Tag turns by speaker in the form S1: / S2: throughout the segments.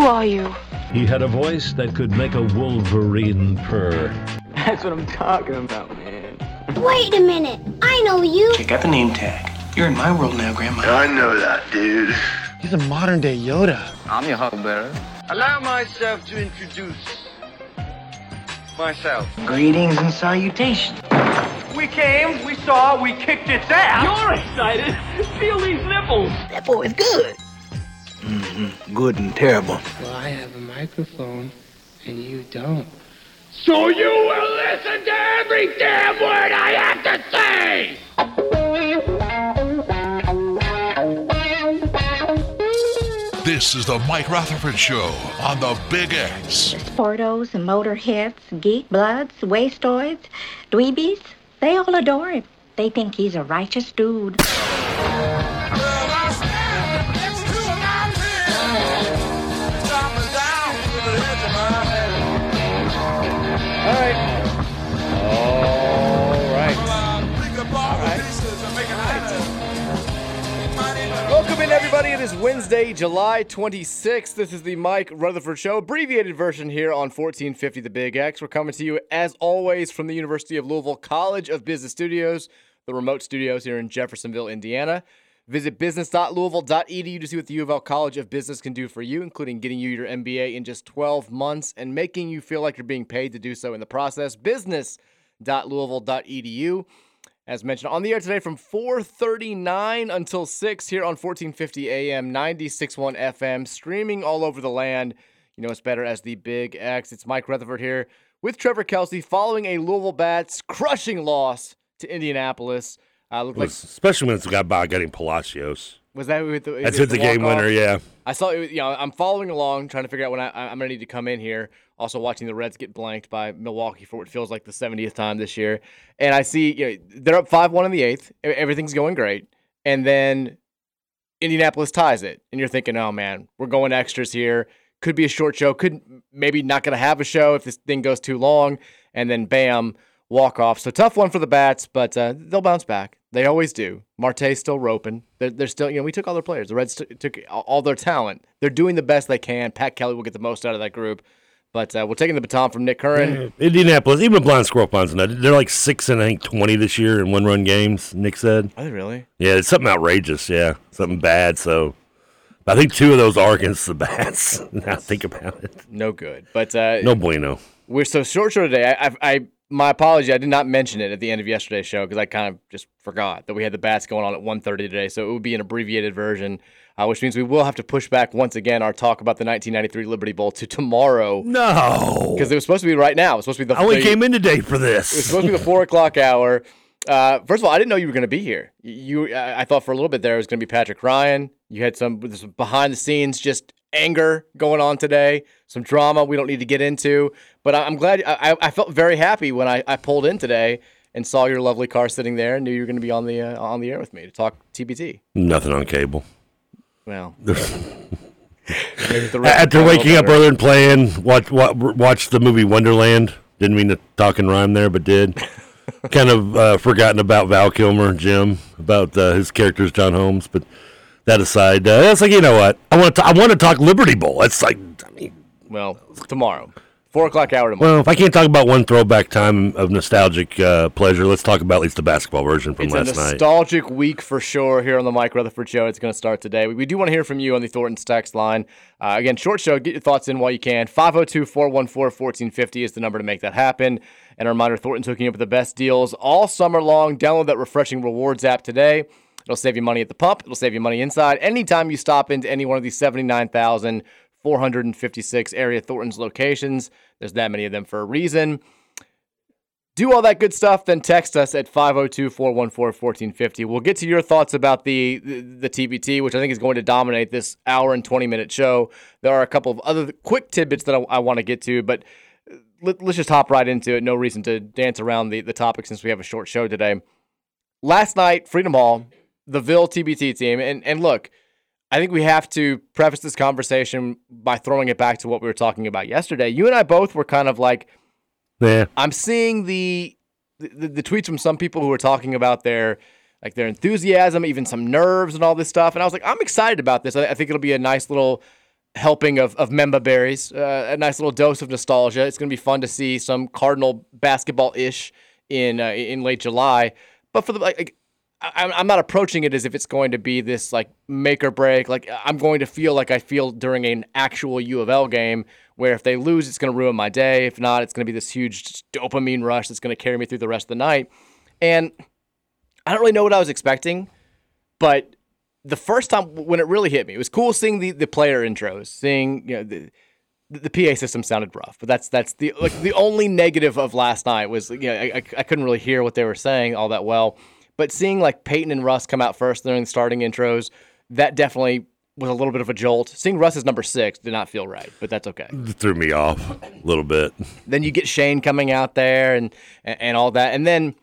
S1: Who are you?
S2: He had a voice that could make a wolverine purr.
S3: That's what I'm talking about, man.
S4: Wait a minute. I know you.
S5: Check out the name tag. You're in my world now, Grandma.
S6: I know that, dude.
S7: He's a modern day Yoda.
S3: I'm your huckleberry.
S6: Allow myself to introduce myself.
S5: Greetings and salutations.
S8: We came, we saw, we kicked its ass.
S9: You're excited. Feel these nipples.
S5: That boy's good. Mm-hmm. Good and terrible.
S10: Well, I have a microphone, and you don't.
S9: So you will listen to every damn word I have to say!
S11: This is the Mike Rutherford Show on the Big X.
S12: Sportos, motorheads, geek bloods, wastoids, dweebies, they all adore him. They think he's a righteous dude.
S13: It is Wednesday, July 26th. This is the Mike Rutherford Show, abbreviated version here on 1450 The Big X. We're coming to you, as always, from the University of Louisville College of Business Studios, the remote studios here in Jeffersonville, Indiana. Visit business.louisville.edu to see what the U of L College of Business can do for you, including getting you your MBA in just 12 months and making you feel like you're being paid to do so in the process. Business.louisville.edu. As mentioned on the air today from 4:39 until 6 here on 1450 AM 96.1 FM, streaming all over the land. You know it's better as the Big X. It's Mike Rutherford here with Trevor Kelsey following a Louisville Bats crushing loss to Indianapolis. Uh, looked like
S14: Especially when it's got by getting Palacios.
S13: Was that with the,
S14: That's
S13: with
S14: with the game winner, yeah.
S13: I saw it. You know, I'm following along, trying to figure out when I, I'm going to need to come in here. Also, watching the Reds get blanked by Milwaukee for what feels like the 70th time this year, and I see you know, they're up five one in the eighth. Everything's going great, and then Indianapolis ties it, and you're thinking, oh man, we're going extras here. Could be a short show. Could maybe not going to have a show if this thing goes too long, and then bam, walk off. So tough one for the bats, but uh, they'll bounce back. They always do. Marte's still roping. They're, they're still, you know, we took all their players. The Reds t- took all their talent. They're doing the best they can. Pat Kelly will get the most out of that group. But uh, we're taking the baton from Nick Curran.
S14: Indianapolis, even Blind Squirrel Ponds, they're like six and I think twenty this year in one run games. Nick said.
S13: Are they really?
S14: Yeah, it's something outrageous. Yeah, something bad. So, I think two of those are against the bats. now think about it.
S13: No good. But uh,
S14: No bueno.
S13: we're so short show today. I, I, I my apology. I did not mention it at the end of yesterday's show because I kind of just forgot that we had the bats going on at 1.30 today. So it would be an abbreviated version, uh, which means we will have to push back once again our talk about the 1993 Liberty Bowl to tomorrow.
S14: No,
S13: because it was supposed to be right now. It was supposed to be the.
S14: I only
S13: the-
S14: came in today for this.
S13: It was supposed to be the four o'clock hour. Uh, first of all, I didn't know you were going to be here. You, I I thought for a little bit there it was going to be Patrick Ryan. You had some, some behind the scenes just anger going on today, some drama we don't need to get into. But I'm glad. I, I- felt very happy when I, I pulled in today and saw your lovely car sitting there and knew you were going to be on the uh, on the air with me to talk TBT.
S14: Nothing on cable.
S13: Well,
S14: After waking up early and playing, watch, watch watch the movie Wonderland. Didn't mean to talk and rhyme there, but did. kind of uh, forgotten about Val Kilmer, Jim, about uh, his characters, John Holmes. But that aside, uh, that's like you know what I want to. I want to talk Liberty Bowl. That's like, I mean,
S13: Well, tomorrow, four o'clock hour tomorrow.
S14: well, if I can't talk about one throwback time of nostalgic uh, pleasure, let's talk about at least the basketball version from
S13: It's
S14: last
S13: a
S14: night.
S13: nostalgic week for sure here on the Mike Rutherford Show. It's going to start today. We, we do want to hear from you on the Thornton's text line. Uh, again, short show. Get your thoughts in while you can. 502 414 1450 is the number to make that happen. And a reminder Thornton's hooking up with the best deals all summer long. Download that refreshing rewards app today. It'll save you money at the pump, it'll save you money inside. Anytime you stop into any one of these 79,456 area Thornton's locations, there's that many of them for a reason do all that good stuff, then text us at 502 414 1450. We'll get to your thoughts about the, the, TBT, which I think is going to dominate this hour and 20 minute show. There are a couple of other quick tidbits that I, I want to get to, but uh, let, us just hop right into it. No reason to dance around the, the topic since we have a short show today. Last night, Freedom Hall, the Ville TBT team, and, and look, I think we have to preface this conversation by throwing it back to what we were talking about yesterday. You and I both were kind of like,
S14: Yeah.
S13: I'm seeing the, the the tweets from some people who were talking about their like their enthusiasm, even some nerves and all this stuff. And I was like, I'm excited about this. I, I think it'll be a nice little helping of, of Memba berries, uh, a nice little dose of nostalgia. It's going to be fun to see some Cardinal basketball ish in uh, in late July. But for the like, I'm not approaching it as if it's going to be this like make or break. Like I'm going to feel like I feel during an actual U of L game, where if they lose, it's going to ruin my day. If not, it's going to be this huge dopamine rush that's going to carry me through the rest of the night. And I don't really know what I was expecting, but the first time when it really hit me, it was cool seeing the, the player intros, seeing you know the the PA system sounded rough, but that's that's the like the only negative of last night was you know I, I couldn't really hear what they were saying all that well, but seeing like Peyton and Russ come out first during the starting intros, that definitely was a little bit of a jolt. Seeing Russ as number six did not feel right, but that's okay.
S14: It threw me off a little bit.
S13: Then you get Chane coming out there and and all that, and then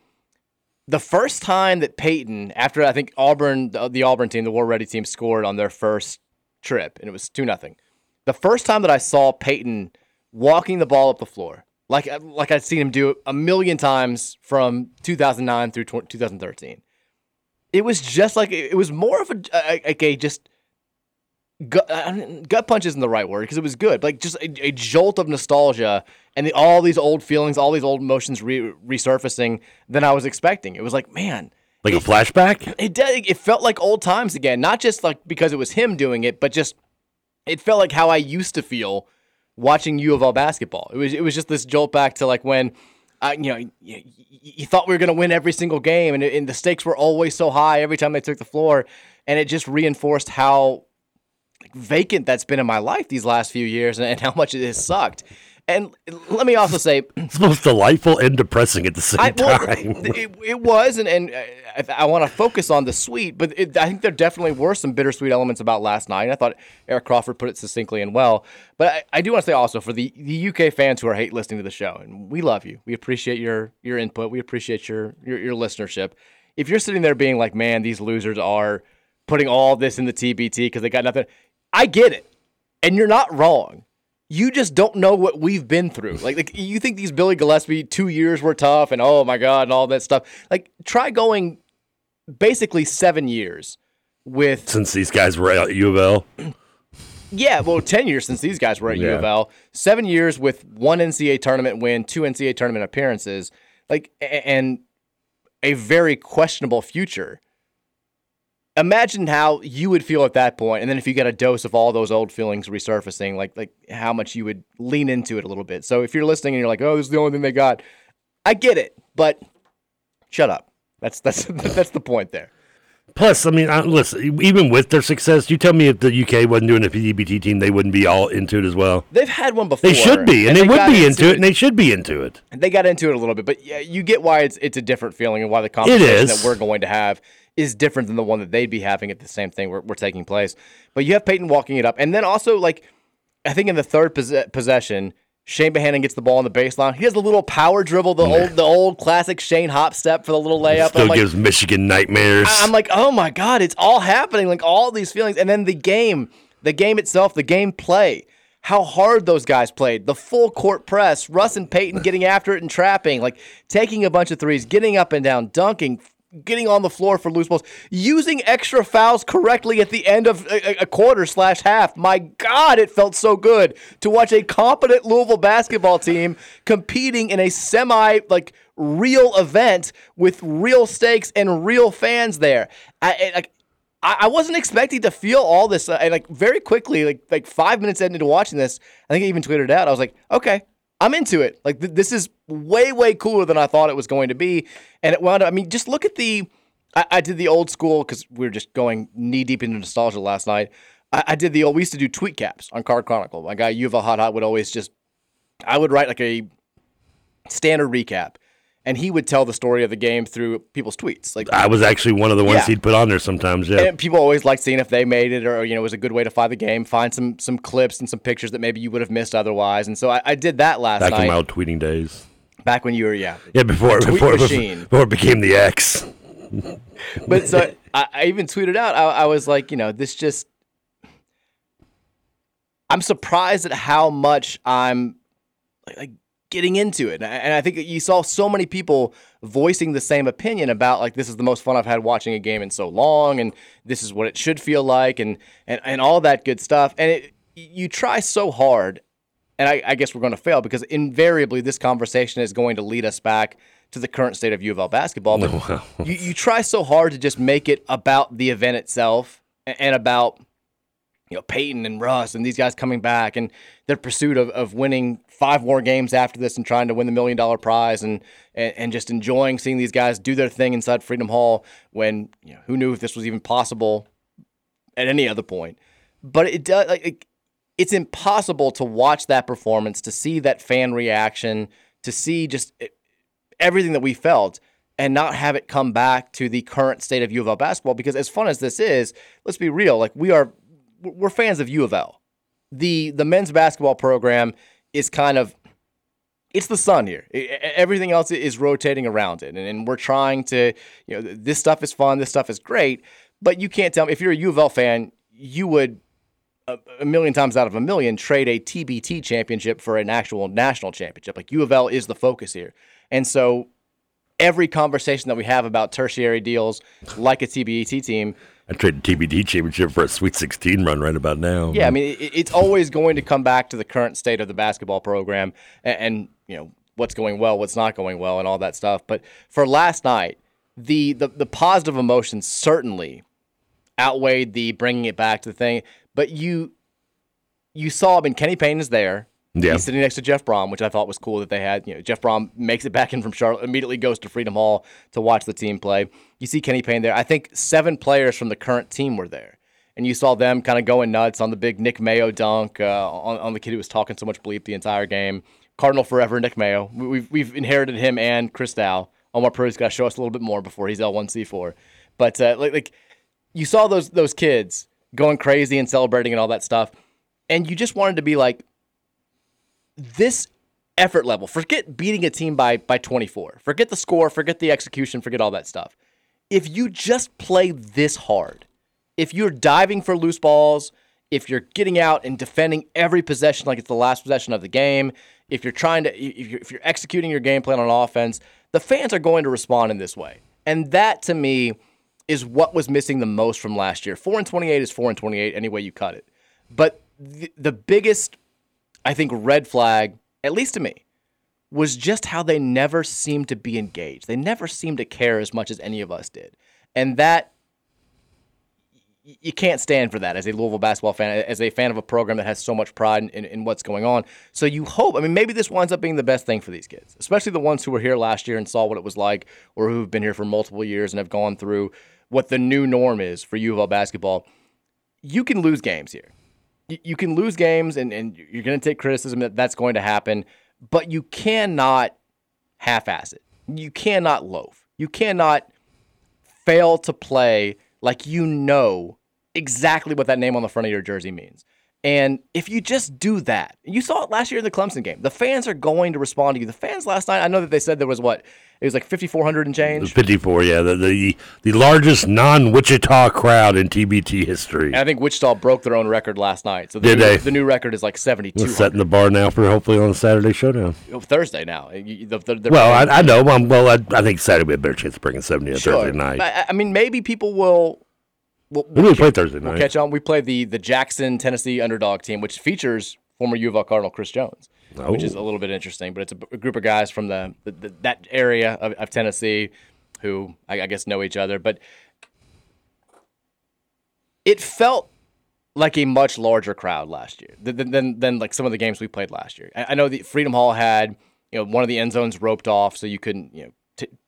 S13: the first time that Peyton, after I think Auburn, the, the Auburn team, the War Ready team, scored on their first trip, and it was two nothing. The first time that I saw Peyton walking the ball up the floor, like uh, like I'd seen him do a million times from 2009 through 2013, it was just like it was more of a like a just gut, uh, gut punch isn't the right word because it was good, like just a, a jolt of nostalgia and the, all these old feelings, all these old emotions re- resurfacing than I was expecting. It was like, man,
S14: like it, a flashback.
S13: It did. It felt like old times again, not just like because it was him doing it, but just it felt like how I used to feel watching U of L basketball. It was it was just this jolt back to like when. Uh, you know, you, you, thought we were going to win every single game, and, and the stakes were always so high every time they took the floor, and it just reinforced how vacant that's been in my life these last few years, and, and how much it has sucked. And let me also say,
S14: it's most delightful and depressing at the same I, well,
S13: time. It, it, was, and, and uh, I, I want to focus on the sweet, but it, I think there definitely were some bittersweet elements about last night. I thought Eric Crawford put it succinctly and well. But I, I do want to say also for the, the UK fans who are hate listening to the show, and we love you. We appreciate your your input. We appreciate your, your, your listenership. If you're sitting there being like, man, these losers are putting all this in the TBT because they got nothing, I get it, and you're not wrong you just don't know what we've been through. Like, like you think these Billy Gillispie two years were tough and oh my god and all that stuff. Like, try going basically seven years with
S14: since these guys were at U of L.
S13: Yeah, well, ten years since these guys were at yeah. U of L. Seven years with one NCAA tournament win, two NCAA tournament appearances, like and a very questionable future imagine how you would feel at that point and then if you get a dose of all those old feelings resurfacing like like how much you would lean into it a little bit so if you're listening and you're like oh this is the only thing they got i get it but shut up that's that's that's the point there
S14: Plus, I mean, listen. Even with their success, you tell me if the UK wasn't doing a PDBT team, they wouldn't be all into it as well.
S13: They've had one before.
S14: They should be, and, and they, they, would be into it, it, and they should be into it.
S13: And they got into it a little bit, but yeah, you get why it's it's a different feeling and why the conversation that we're going to have is different than the one that they'd be having at the same thing we're, we're taking place. But you have Peyton walking it up, and then also like I think in the third pos- possession, Chane Behanan gets the ball on the baseline. He has a little power dribble, the old the old classic Chane hop step for the little layup.
S14: Still gives like, Michigan nightmares.
S13: I'm like, oh my god, it's all happening, like all these feelings, and then the game, the game itself, the game play. How hard those guys played. The full court press, Russ and Peyton getting after it and trapping, like taking a bunch of threes, getting up and down, dunking, getting on the floor for loose balls, using extra fouls correctly at the end of a, a, quarter slash half. My God, it felt so good to watch a competent Louisville basketball team competing in a semi like real event with real stakes and real fans there. I, I, I wasn't expecting to feel all this. Uh, like very quickly, like like five minutes into watching this, I think I even tweeted out. I was like, okay, I'm into it. Like th- this is way way cooler than I thought it was going to be, and it wound up. I mean, just look at the. I, I did the old school because we were just going knee deep into nostalgia last night. I, I, did the old. We used to do tweet caps on Card Chronicle. My guy Yuval Hot Hot would always just. I would write like a standard recap, and he would tell the story of the game through people's tweets. Like
S14: I was actually one of the ones yeah. he'd put on there sometimes. Yeah,
S13: and people always like seeing if they made it, or you know, it was a good way to find the game, find some some clips and some pictures that maybe you would have missed otherwise. And so I, I did that last
S14: Back
S13: night.
S14: Back in my old tweeting days.
S13: Back when you were yeah
S14: yeah before before, before it became the X.
S13: but so I, I, even tweeted out. I, I was like, you know, this just. I'm surprised at how much I'm like getting into it. And I think you saw so many people voicing the same opinion about like this is the most fun I've had watching a game in so long and this is what it should feel like and and, and all that good stuff. And it you try so hard, and I, I guess we're going to fail because invariably this conversation is going to lead us back to the current state of U of L basketball. But you, you try so hard to just make it about the event itself and about you know Peyton and Russ and these guys coming back and their pursuit of, of winning five more games after this and trying to win the million dollar prize and, and and just enjoying seeing these guys do their thing inside Freedom Hall when you know who knew if this was even possible at any other point. But it does like it, it's impossible to watch that performance, to see that fan reaction, to see just everything that we felt and not have it come back to the current state of U of L basketball. Because as fun as this is, let's be real, like we are, we're fans of U of L. The the men's basketball program is kind of it's the sun here. Everything else is rotating around it, and we're trying to, you know, this stuff is fun, this stuff is great, but you can't tell me if you're a U of L fan, you would a, million times out of a million trade a TBT championship for an actual national championship. Like U of L is the focus here, and so every conversation that we have about tertiary deals, like a TBT team.
S14: I trade the TBT championship for a Sweet 16 run right about now.
S13: Yeah, I mean, it's always going to come back to the current state of the basketball program and, and, you know what's going well, what's not going well, and all that stuff. But for last night, the the, the positive emotions certainly outweighed the bringing it back to the thing. But you you saw, I mean, Kenny Payne is there. Yeah. He's sitting next to Jeff Brohm, which I thought was cool that they had. You know, Jeff Brohm makes it back in from Charlotte, immediately goes to Freedom Hall to watch the team play. You see Kenny Payne there. I think seven players from the current team were there. And you saw them kind of going nuts on the big Nick Mayo dunk, uh, on, on the kid who was talking so much bleep the entire game. Cardinal forever, Nick Mayo. We've, we've inherited him and Chris Dow. Omar Pruitt's got to show us a little bit more before he's L1C4. But uh, like, like you saw those those kids going crazy and celebrating and all that stuff, and you just wanted to be like, this effort level. Forget beating a team by by 24. Forget the score. Forget the execution. Forget all that stuff. If you just play this hard, if you're diving for loose balls, if you're getting out and defending every possession like it's the last possession of the game, if you're trying to, if you're, if you're executing your game plan on offense, the fans are going to respond in this way. And that to me is what was missing the most from last year. 4 and 28 is 4 and 28 any way you cut it. But the, the biggest I think red flag, at least to me, was just how they never seemed to be engaged. They never seemed to care as much as any of us did. And that you can't stand for that as a Louisville basketball fan, as a fan of a program that has so much pride in, in, in, what's going on. So you hope, I mean, maybe this winds up being the best thing for these kids, especially the ones who were here last year and saw what it was like, or who've been here for multiple years and have gone through what the new norm is for U of L basketball. You can lose games here you can lose games and, and you're going to take criticism that that's going to happen, but you cannot half ass it. You cannot loaf. You cannot fail to play like you know exactly what that name on the front of your jersey means. And if you just do that, you saw it last year in the Clemson game. The fans are going to respond to you. The fans last night, I know that they said there was what it was like 5,400 and change.
S14: 54, yeah, the the, the largest non-Wichita crowd in TBT history.
S13: And I think Wichita broke their own record last night. So the
S14: Did
S13: new,
S14: they?
S13: The new record is like 72.
S14: setting the bar now for hopefully on the Saturday showdown.
S13: Oh, Thursday now. The, the,
S14: well, I, I, know. well, I, I, think Saturday we have a better chance of breaking 70 on
S13: sure.
S14: Thursday night.
S13: I, I mean, maybe people will
S14: We'll, we'll, play Thursday night.
S13: We'll catch on. We play the the Jackson, Tennessee underdog team, which features former U of L Cardinal Chris Jones, oh. which is a oh. little bit interesting. But it's a, a group of guys from the, the, the that area of, of, Tennessee who I, I guess know each other. But it felt like a much larger crowd last year than, than, than like some of the games we played last year. I, I know the Freedom Hall had you know one of the end zones roped off, so you couldn't you know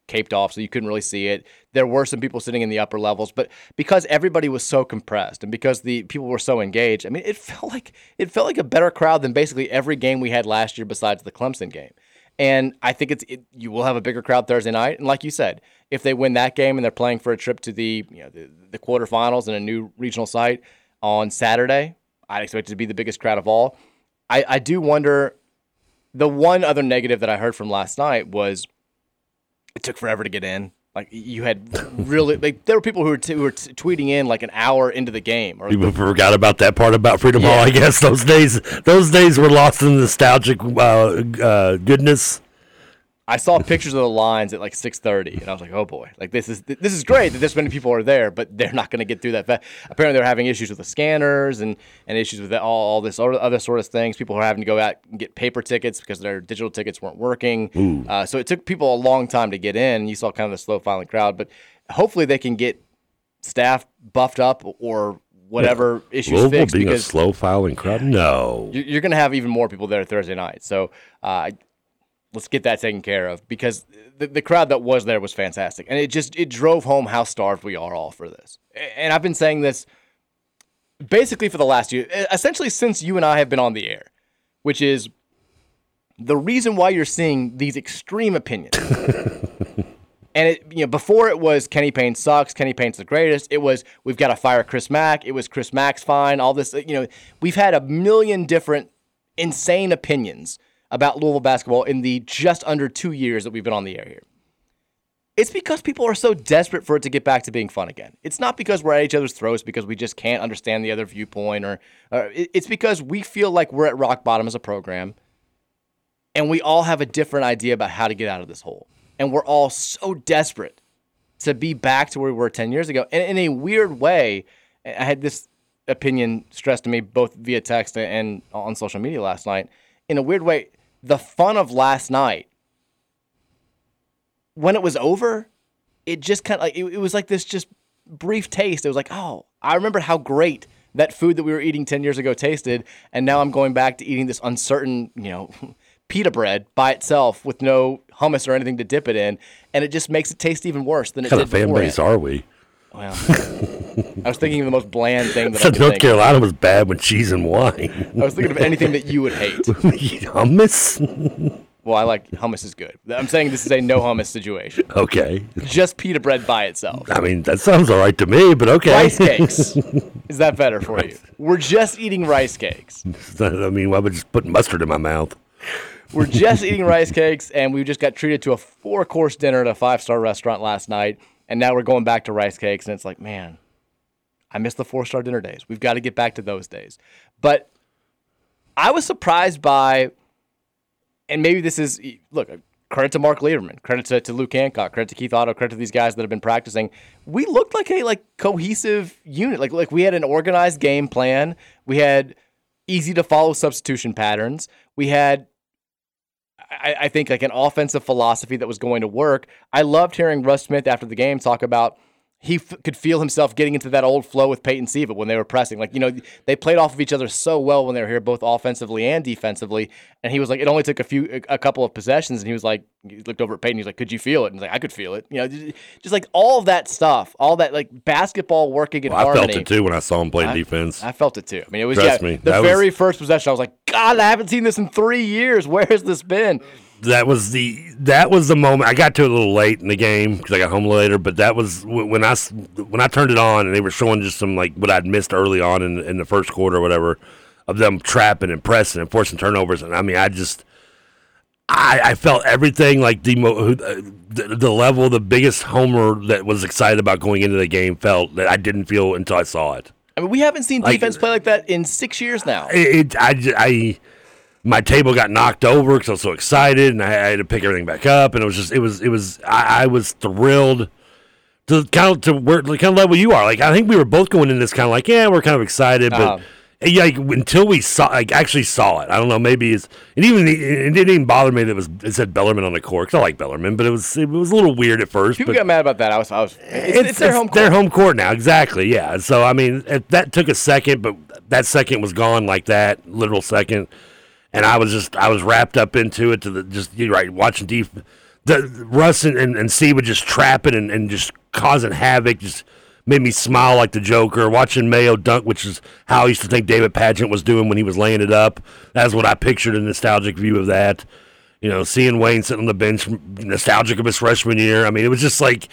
S13: caped off, so you couldn't really see it. There were some people sitting in the upper levels, but because everybody was so compressed and because the people were so engaged, I mean, it felt like it felt like a better crowd than basically every game we had last year besides the Clemson game. And I think it's it, you will have a bigger crowd Thursday night. And like you said, if they win that game and they're playing for a trip to the you know the, the quarterfinals in a new regional site on Saturday, I'd expect it to be the biggest crowd of all. I, I do wonder. The one other negative that I heard from last night was it took forever to get in. Like you had really, like there were people who were, t- who were t- tweeting in like an hour into the game.
S14: Or people forgot about that part about Freedom yeah. Hall. I guess those days, those days were lost in nostalgic uh, uh, goodness.
S13: I saw pictures of the lines at like 6:30, and I was like, "Oh boy! Like this is this is great that this many people are there, but they're not going to get through that fast." Apparently, they're having issues with the scanners and and issues with all, all this other sort of things. People are having to go out and get paper tickets because their digital tickets weren't working. Uh, so it took people a long time to get in. You saw kind of the slow filing crowd, but hopefully they can get staff buffed up or whatever issues
S14: Louisville
S13: fixed
S14: being a slow filing crowd? No.
S13: you- you're going to have even more people there Thursday night. So uh, let's get that taken care of because the, the crowd that was there was fantastic, and it just it drove home how starved we are all for this. And I've been saying this basically for the last year, essentially since you and I have been on the air, which is the reason why you're seeing these extreme opinions. And it, you know, before it was Kenny Payne sucks, Kenny Payne's the greatest. It was we've got to fire Chris Mack. It was Chris Mack's fine. All this, you know, we've had a million different insane opinions about Louisville basketball in the just under two years that we've been on the air here. It's because people are so desperate for it to get back to being fun again. It's not because we're at each other's throats because we just can't understand the other viewpoint, or, or it's because we feel like we're at rock bottom as a program, and we all have a different idea about how to get out of this hole. And we're all so desperate to be back to where we were 10 years ago. And in a weird way, I had this opinion stressed to me both via text and on social media last night. In a weird way, the fun of last night, when it was over, it just kind of like, it, it was like this just brief taste. It was like, oh, I remember how great that food that we were eating 10 years ago tasted. And now I'm going back to eating this uncertain, you know, pita bread by itself with no hummus or anything to dip it in. And it just makes it taste even worse than it
S14: What kind
S13: did
S14: of fan base are we?
S13: Well, I was thinking of the most bland thing that I could
S14: North
S13: think.
S14: Carolina was bad with cheese and wine.
S13: I was thinking of anything that you would hate.
S14: Hummus?
S13: Well, I like hummus is good. I'm saying this is a no hummus situation.
S14: Okay.
S13: Just pita bread by itself.
S14: I mean, that sounds all right to me, but okay.
S13: Rice cakes. Is that better for you? We're just eating rice cakes.
S14: I mean, why would just put mustard in my mouth?
S13: We're just eating rice cakes, and we just got treated to a four course dinner at a five star restaurant last night. And now we're going back to rice cakes, and it's like, man, I miss the four star dinner days. We've got to get back to those days. But I was surprised by, and maybe this is, look, uh, credit to Mark Lederman, credit to, to Luke Hancock, credit to Keith Otto, credit to these guys that have been practicing. We looked like a like cohesive unit. Like like we had an organized game plan. We had easy to follow substitution patterns. We had I, I think like an offensive philosophy that was going to work. I loved hearing Russ Smith after the game talk about he f- could feel himself getting into that old flow with Peyton Siva when they were pressing. Like you know they played off of each other so well when they were here, both offensively and defensively. And he was like, it only took a few, a couple of possessions, and he was like, he looked over at Peyton, he's like, could you feel it? And he's like, I could feel it. You know, just, like all of that stuff, all that like basketball working in
S14: Well, I
S13: harmony.
S14: felt it too when I saw him playing
S13: I-
S14: defense.
S13: I felt it too. I mean, it was
S14: Trust
S13: yeah,
S14: me,
S13: the
S14: that was-
S13: very first possession. I was like, God, I haven't seen this in three years. Where has this been?
S14: That was the that was the moment. I got to a little late in the game because I got home later. But that was when I when I turned it on and they were showing just some like what I'd missed early on in in the first quarter or whatever of them trapping and pressing and forcing turnovers. And I mean, I just I, I felt everything like the, mo- uh, the the level the biggest homer that was excited about going into the game felt that I didn't feel until I saw it.
S13: I mean, we haven't seen
S14: Like-
S13: defense play like that in six years now.
S14: It, it I, I- my table got knocked over because I was so excited, and I, I had to pick everything back up, and it was just it was it was I, I was thrilled to kind of to where the kind of level you are. Like I think we were both going in this kind of like yeah, we're kind of excited, but.
S13: Uh-huh.
S14: Yeah, like, until we saw, like, actually saw it. I don't know. Maybe it's, and even it didn't even bother me that it was it said Bellarmine on the court. 'cause I like Bellarmine, but it was it was a little weird at first.
S13: People got mad about that. I was, I was. It's, it's, their home court.
S14: their home court now, exactly. Yeah. So I mean, it, that took a second, but that second was gone like that, literal second. And I was just, I was wrapped up into it to the just you're right watching def- the Russ and and, and Siva just trapping and, and just causing havoc. Just made me smile like the Joker. Watching Mayo dunk, which is how I used to think David Padgett was doing when he was laying it up. That's what I pictured a nostalgic view of that. You know, seeing Wayne sitting on the bench, nostalgic of his freshman year. I mean, it was just like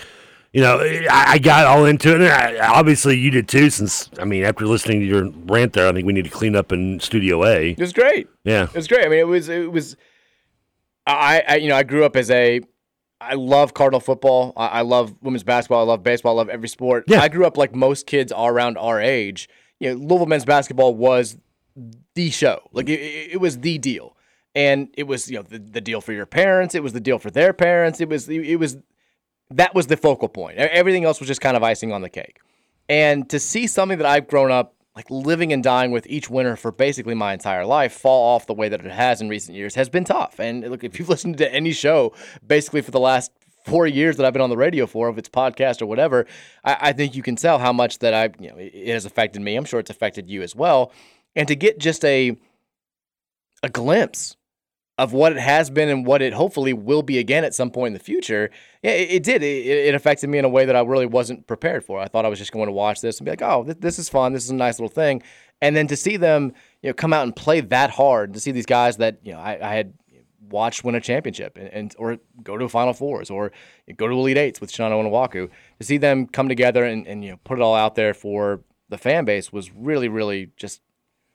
S14: you know, I, I got all into it. And I, obviously, you did too. Since I mean, after listening to your rant there, I think we need to clean up in Studio A.
S13: It was great.
S14: Yeah,
S13: It was great. I mean, it was it was. I, I you know I grew up as a. I love Cardinal football. I, I love women's basketball. I love baseball. I love every sport.
S14: Yeah.
S13: I grew up like most kids are around our age. You know, Louisville men's basketball was the show. Like it, it, it was the deal. and it was you know the, the deal for your parents, it was the deal for their parents, it was it was that was the focal point. Everything else was just kind of icing on the cake. And to see something that I've grown up like living and dying with each winter for basically my entire life fall off the way that it has in recent years has been tough. And look, if you've listened to any show basically for the last four years that I've been on the radio for, if it's podcast or whatever, I, I think you can tell how much that I, you know, it has affected me. I'm sure it's affected you as well. And to get just a a glimpse of what it has been and what it hopefully will be again at some point in the future, yeah, it, it did. It, it, affected me in a way that I really wasn't prepared for. I thought I was just going to watch this and be like, oh, this, this is fun. This is a nice little thing. And then to see them, you know, come out and play that hard, to see these guys that you know I, I had watched win a championship and, and, or go to Final Fours or go to Elite Eights with Chinanu Onuaku, to see them come together and, and you know put it all out there for the fan base was really, really just.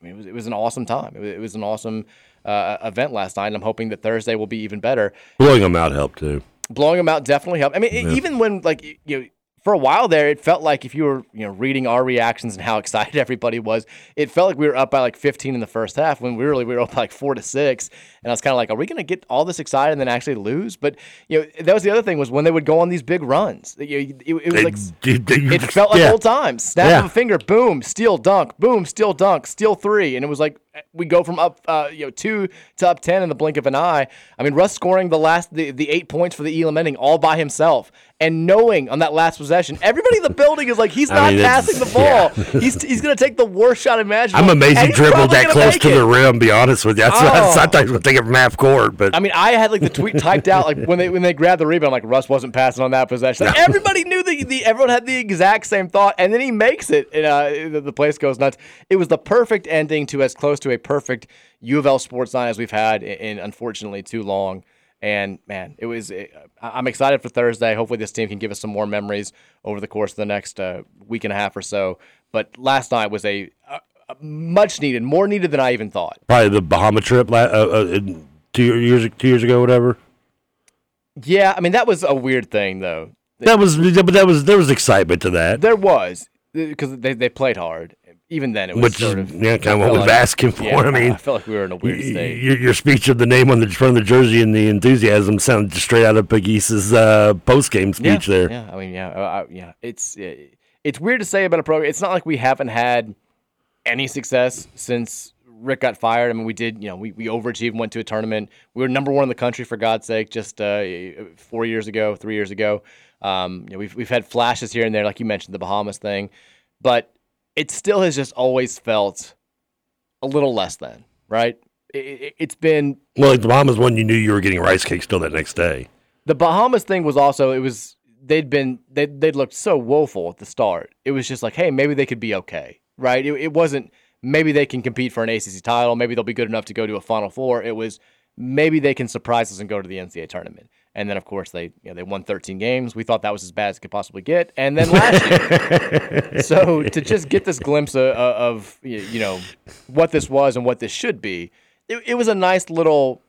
S13: I mean, it was it was an awesome time. It was, it was an awesome uh, event last night. And I'm hoping that Thursday will be even better.
S14: Blowing them out helped too.
S13: Blowing them out definitely helped. I mean, yeah. even when like you know for a while there, it felt like if you were, you know, reading our reactions and how excited everybody was, it felt like we were up by like 15 in the first half when we really we were up like four to six. And I was kind of like, are we going to get all this excited and then actually lose? But you know, that was the other thing was when they would go on these big runs. It, it, it was like it, it felt like yeah. old times. Snap yeah. of a finger, boom, steal dunk, boom, steal dunk, steal three, and it was like we go from up uh, you know two to up ten in the blink of an eye. I mean, Russ scoring the last the, the eight points for the Elam ending all by himself, and knowing on that last possession, everybody in the building is like he's not I mean, passing the ball. Yeah. he's he's gonna take the worst shot imaginable.
S14: I'm amazed he dribbled that close to it. the rim. Be honest with you, that's oh. what I, I thought he was it from half court. But
S13: I mean, I had like the tweet typed out like when they when they grabbed the rebound, like Russ wasn't passing on that possession. Like, everybody knew the, the everyone had the exact same thought, and then he makes it, and uh, the, place goes nuts. It was the perfect ending to as close to a perfect U of L sports night as we've had in, in unfortunately too long. And man, it was. It, I'm excited for Thursday. Hopefully, this team can give us some more memories over the course of the next uh, week and a half or so. But last night was a, a, a, much needed, more needed than I even thought.
S14: Probably the Bahama trip uh, uh, two years two years ago, whatever.
S13: Yeah, I mean that was a weird thing though.
S14: That was, but that was there was excitement to that.
S13: There was because they they played hard, even then it was
S14: Which
S13: sort
S14: is, of yeah, kind of what we've like, asking for.
S13: Yeah,
S14: I mean,
S13: I felt like we were in a weird state.
S14: Your, your speech of the name on the front of the jersey and the enthusiasm sounded straight out of Big uh, post game speech
S13: yeah,
S14: there.
S13: Yeah, I mean, yeah, uh, yeah. It's it's weird to say about a program. It's not like we haven't had any success since Rick got fired. I mean, we did, you know, we, we overachieved, went to a tournament. We were number one in the country for God's sake, just uh, four years ago, three years ago. Um, you know, we've we've had flashes here and there, like you mentioned, the Bahamas thing, but it still has just always felt a little less than right. It, has it, been
S14: well, like the Bahamas one, you knew you were getting rice cake still that next day.
S13: The Bahamas thing was also it was they'd been they they'd looked so woeful at the start. It was just like, hey, maybe they could be okay, right? It, it wasn't maybe they can compete for an ACC title, maybe they'll be good enough to go to a Final Four. It was maybe they can surprise us and go to the NCAA tournament. And then, of course, they you know, they won 13 games. We thought that was as bad as it could possibly get. And then last year, so to just get this glimpse of, of, you know what this was and what this should be, it, it was a nice little.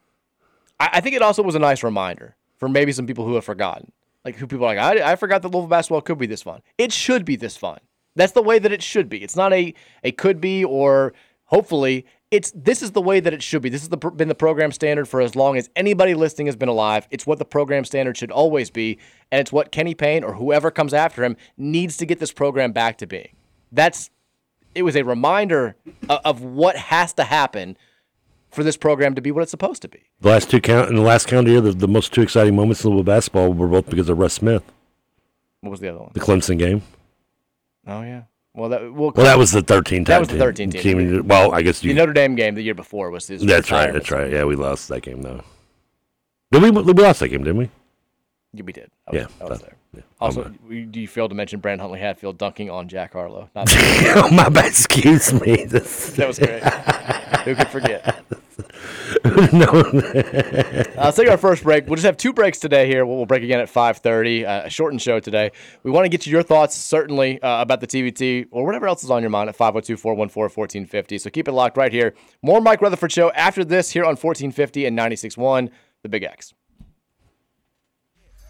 S13: I, I, think it also was a nice reminder for maybe some people who have forgotten, like who people are like I, I forgot that Louisville basketball could be this fun. It should be this fun. That's the way that it should be. It's not a a could be or hopefully it's this is the way that it should be. This has the, been the program standard for as long as anybody listening has been alive. It's what the program standard should always be, and it's what Kenny Payne or whoever comes after him needs to get this program back to being. That's it was a reminder of, of what has to happen for this program to be what it's supposed to be.
S14: The last two count in the last calendar year, the, the most two exciting moments in Louisville basketball were both because of Russ Smith.
S13: What was the other one?
S14: The Clemson game.
S13: Oh yeah. Well, that well,
S14: well that was the 13
S13: That was the 13 team.
S14: team. Well, I guess
S13: you, the Notre Dame game the year before was his.
S14: That's right. That's right. Yeah, we lost that game though. Did we? We lost that game, didn't we?
S13: Yeah, we did.
S14: I was, yeah,
S13: I was there. Yeah, also, do you fail to mention Brandon Huntley Hatfield dunking on Jack Harlow?
S14: Not oh, my bad. Excuse me.
S13: that was great. Who could forget? no. uh, let's take our first break. We'll just have two breaks today here. We'll, break again at 5.30. Uh, a shortened show today. We want to get you your thoughts, certainly, uh, about the TBT or whatever else is on your mind at 502-414-1450. So keep it locked right here. More Mike Rutherford Show after this here on 1450 and 96.1, The Big X.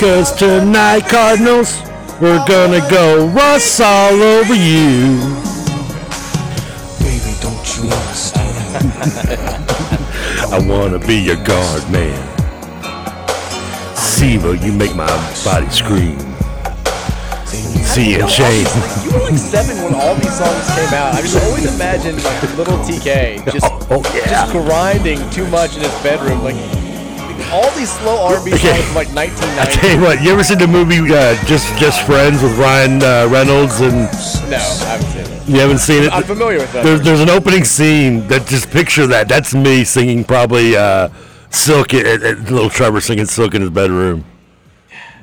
S14: Cause tonight, Cardinals, we're gonna go Russ all over you.
S1: Baby, don't you understand?
S14: I wanna be your guard man. Siva, you make my body scream. See and Chane.
S13: You were like seven when all these songs came out. I just always imagined like little TK oh, just,
S14: Oh, yeah.
S13: just grinding too much in his bedroom. Like all these slow R&B songs
S14: Okay.
S13: from like 1990.
S14: I
S13: 1990.
S14: tell you what, you ever seen the movie uh, Just Just Friends with Ryan uh, Reynolds and
S13: No, I haven't seen it.
S14: you haven't seen it?
S13: I'm familiar with that.
S14: There's, there's an opening scene that just picture that. That's me singing probably uh, Silk, at, at, little Trevor singing Silk in his bedroom.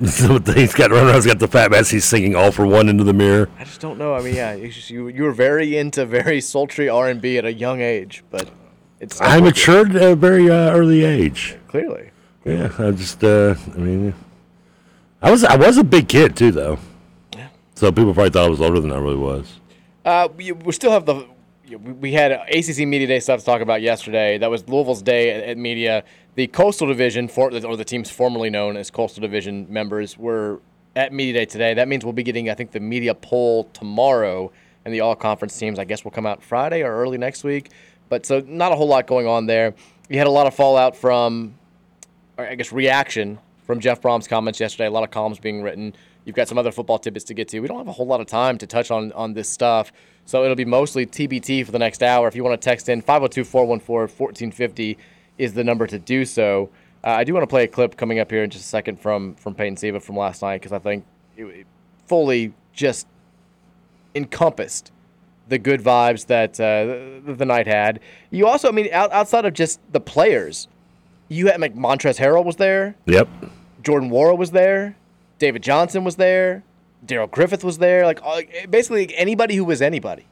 S14: So he's got running around, he's got the fat mess. He's singing all for one into the mirror.
S13: I just don't know. I mean, yeah, just, you you were very into very sultry R&B at a young age, but it's
S14: I matured at a very uh, early age.
S13: clearly.
S14: Yeah, I just, uh, I mean, I was I was a big kid too, though. Yeah. So people probably thought I was older than I really was.
S13: Uh, we, we still have the. we- We had ACC Media Day stuff to talk about yesterday. That was Louisville's day at, at media. The Coastal Division, for, or the teams formerly known as Coastal Division members, were at Media Day today. That means we'll be getting, I think, the media poll tomorrow, and the all conference teams, I guess, will come out Friday or early next week. But so not a whole lot going on there. You had a lot of fallout from I guess reaction from Jeff Brohm's comments yesterday. A lot of columns being written. You've got some other football tidbits to get to. We don't have a whole lot of time to touch on on this stuff, so it'll be mostly TBT for the next hour. If you want to text in 502-414-1450 is the number to do so. Uh, I do want to play a clip coming up here in just a second from from Peyton Siva from last night because I think it, it fully just encompassed the good vibes that uh, the, the night had. You also, I mean, out, outside of just the players, you had like Montrezl Harrell was there,
S14: Yep.
S13: Jordan Nwora was there, David Johnson was there, Darrell Griffith was there. Like all- basically anybody who was anybody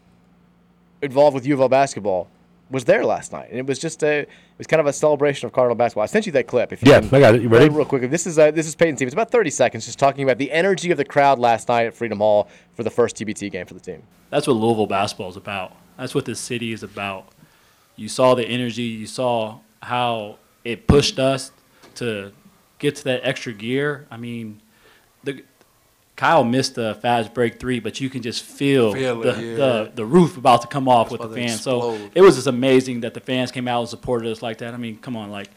S13: involved with U of L basketball was there last night, and it was just a it was kind of a celebration of Cardinal basketball. I sent you that clip. If you
S14: Yeah,
S13: can
S14: I got it. You ready?
S13: Real quick. This is uh, this is Peyton Stevens. About 30 seconds, just talking about the energy of the crowd last night at Freedom Hall for the first TBT game for the team.
S15: That's what Louisville basketball is about. That's what this city is about. You saw the energy. You saw how it pushed us to get to that extra gear. I mean, the Kyle missed the fast break three, but you can just feel,
S5: Feel
S15: the,
S5: it, yeah.
S15: the the roof about to come off with the
S5: about to
S15: fans. So it was just amazing that the fans came out and supported us like that. I mean, come on, like.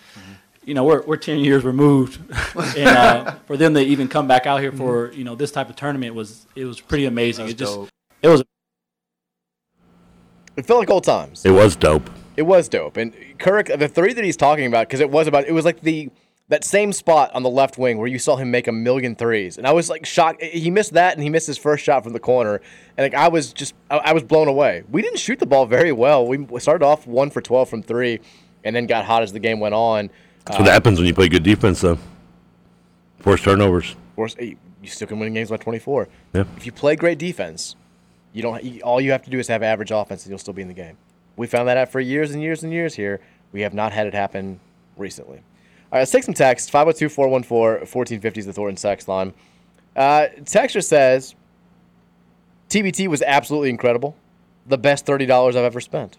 S15: You know, we're, we're 10 years removed. and uh, for them to even come back out here for, you know, this type of tournament was, it was pretty amazing.
S5: That's
S15: it just,
S5: dope.
S15: it was
S13: It felt like old times.
S14: It was dope.
S13: It was dope. And Kirk, the three that he's talking about, because it was about, it was like the that same spot on the left wing where you saw him make a million threes, and I was like shocked. He missed that, and he missed his first shot from the corner, and like I was just, I, I was blown away. We didn't shoot the ball very well. We started off one for twelve from three, and then got hot as the game went on.
S14: That's what uh, happens when you play good defense, though. Force turnovers.
S13: Force, you still can win games by 24.
S14: Yeah.
S13: If you play great defense, you don't. All you have to do is have average offense, and you'll still be in the game. We found that out for years and years and years here. We have not had it happen recently. All right, let's take some text. 502 414 1450 is the Thornton text line. Uh, Texture says TBT was absolutely incredible. The best $30 I've ever spent.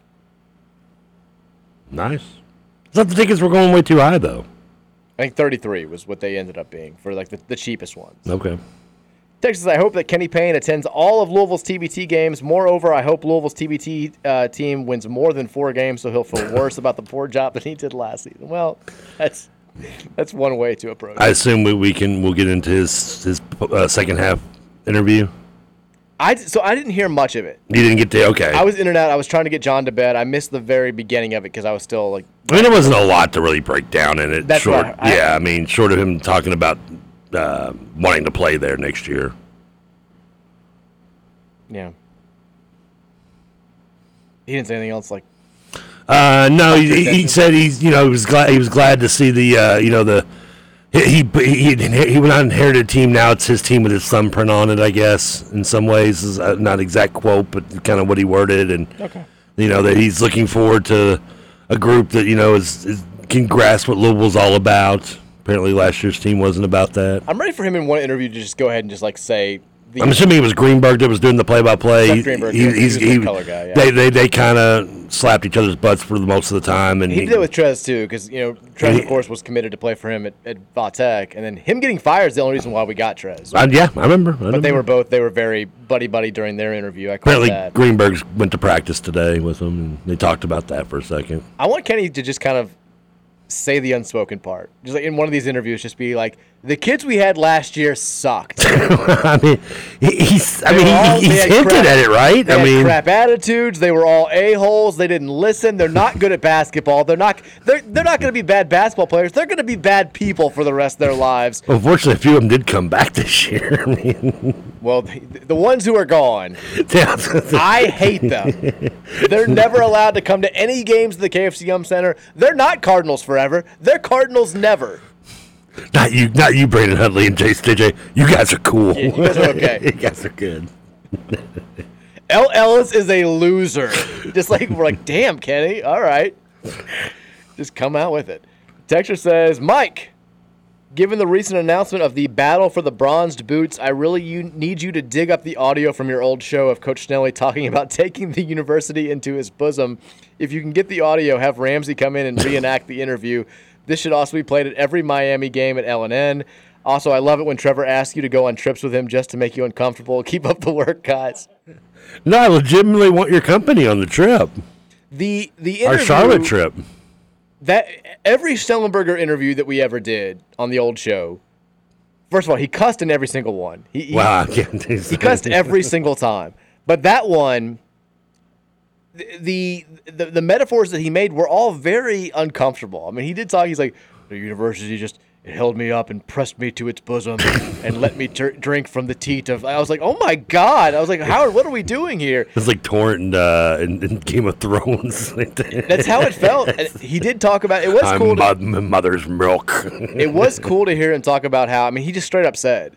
S14: Nice. I thought the tickets were going way too high, though.
S13: I think 33 was what they ended up being for like the, the cheapest ones.
S14: Okay.
S13: Texas, I hope that Kenny Payne attends all of Louisville's TBT games. Moreover, I hope Louisville's TBT uh, team wins more than four games, so he'll feel worse about the poor job that he did last season. Well, that's that's one way to approach it.
S14: I assume we, we can we'll get into his his uh, second half interview.
S13: I so I didn't hear much of it.
S14: You didn't get to okay.
S13: I was in and out. I was trying to get John to bed. I missed the very beginning of it because I was still like,
S14: I mean, there wasn't a lot to really break down in it.
S13: That's
S14: short,
S13: what I-
S14: yeah. I mean, short of him talking about uh, wanting to play there next year.
S13: yeah. He didn't say anything else. Like,
S14: Uh, no, he, he said he's you know he was glad he was glad to see the uh, you know the he he he, he, went on inherited team now it's his team with his thumbprint on it I guess in some ways is uh, not exact quote but kind of what he worded and
S13: Okay.
S14: you know that he's looking forward to a group that you know is, is can grasp what Louisville's all about. Apparently last year's team wasn't about that.
S13: I'm ready for him in one interview to just go ahead and just like say. The,
S14: I'm assuming it was Greenberg that was doing the play-by-play. He-
S13: Greenberg,
S14: he-
S13: he
S14: he's-
S13: the
S14: he-
S13: color guy, yeah.
S14: They they, they kind of slapped each other's butts for the most of the time, and
S13: He did it with Trez too, because you know Trez of course was committed to play for him at, at Vatech, and then him getting fired is the only reason why we got Trez.
S14: Uh, yeah, I remember. I
S13: But they were both they were very buddy buddy during their interview. I
S14: Apparently,
S13: that.
S14: Greenberg went to practice today with him, and they talked about that for a second.
S13: I want Kenny to just kind of say the unspoken part, just like in one of these interviews, just be like, "The kids we had last year sucked."
S14: I mean, he's I
S13: They
S14: mean
S13: all-
S14: he's hinted
S13: crap-
S14: at it, right?
S13: They
S14: I
S13: had
S14: mean,
S13: crap attitudes. They were all a holes. They didn't listen. They're not good at basketball. They're not. They're they're not going to be bad basketball players. They're going to be bad people for the rest of their lives.
S14: unfortunately, a few of them did come back this year. I mean,
S13: Well, the, the ones who are gone. I hate them. They're never allowed to come to any games at the KFC Yum Center. They're not Cardinals forever. They're Cardinals never.
S14: Not you, not you, Brandon Huntley and Jace JJ. You guys are cool.
S13: Yeah, you guys are okay.
S14: you guys are good.
S13: El Ellis is a loser. Just like we're like, damn, Kenny. All right, just come out with it. Texture says, Mike. Given the recent announcement of the battle for the bronzed boots, I really you, need you to dig up the audio from your old show of Coach Snelly talking about taking the university into his bosom. If you can get the audio, have Ramsey come in and reenact the interview. This should also be played at every Miami game at L&N. Also, I love it when Trevor asks you to go on trips with him just to make you uncomfortable. Keep up the work, guys.
S14: No, I legitimately want your company on the trip.
S13: The the
S14: Our Charlotte trip.
S13: that every Schnellenberger interview that we ever did on the old show. First of all, he cussed in every single one. He,
S14: Wow, I can't
S13: he cussed every single time. But that one, the, the the metaphors that he made were all very uncomfortable. I mean, he did talk. He's like, the university just it held me up and pressed me to its bosom and let me tur drink from the teat of. I was like, oh my god! I was like, Howard, what are we doing here?
S14: It's like Torrent and, uh, Game of Thrones.
S13: That's how it felt. And he did talk about it. Was
S14: I'm
S13: cool. to-
S14: mo- mother's milk.
S13: it was cool to hear him talk about how I mean he just straight up said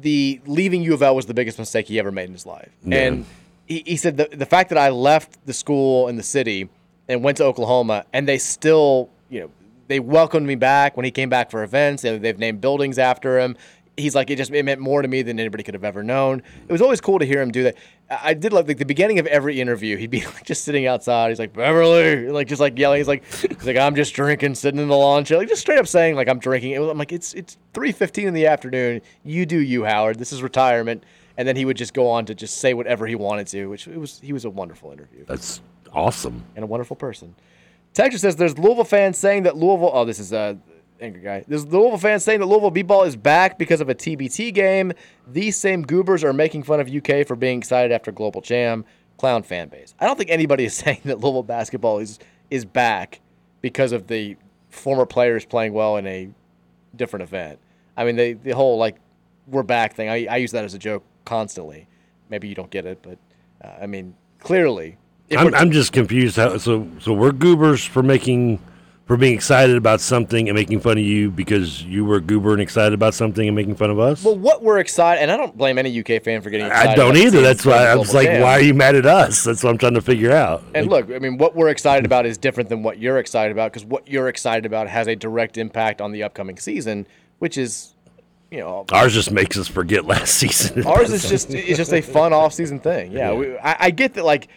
S13: the leaving U of L was the biggest mistake he ever made in his life.
S14: Yeah.
S13: And he, he said the the fact that I left the school in the city and went to Oklahoma and they still, you know, they welcomed me back when he came back for events and they've named buildings after him. He's like it just it meant more to me than anybody could have ever known. It was always cool to hear him do that. I did love like the beginning of every interview. He'd be like just sitting outside. He's like Beverly, like just like yelling. He's like he's like I'm just drinking, sitting in the lawn chair, like just straight up saying like I'm drinking. I'm like it's it's three fifteen in the afternoon. You do you, Howard. This is retirement. And then he would just go on to just say whatever he wanted to, which it was he was a wonderful interview
S14: That's awesome.
S13: and a wonderful person. Texas says there's Louisville fans saying that Louisville. Oh, this is a angry guy. There's Louisville fans saying that Louisville B-ball is back because of a TBT game. These same goobers are making fun of UK for being excited after Global Jam. Clown fan base. I don't think anybody is saying that Louisville basketball is is back because of the former players playing well in a different event. I mean, the the whole like we're back thing. I, I use that as a joke constantly. Maybe you don't get it, but uh, I mean, clearly.
S14: I'm, I'm just confused. How, so so we're goobers for making for being excited about something and making fun of you because you were a goober and excited about something and making fun of us.
S13: Well, what we're excited, and I don't blame any UK fan for getting excited.
S14: I don't either. That's why I was like,
S13: Jam.
S14: why are you mad at us? That's what I'm trying to figure out.
S13: And look, I mean, what we're excited about is different than what you're excited about because what you're excited about has a direct impact on the upcoming season, which is, you know,
S14: Ours just makes us forget last season.
S13: ours is just it's just a fun off-season thing. Yeah,
S14: Yeah.
S13: We, I, I get that like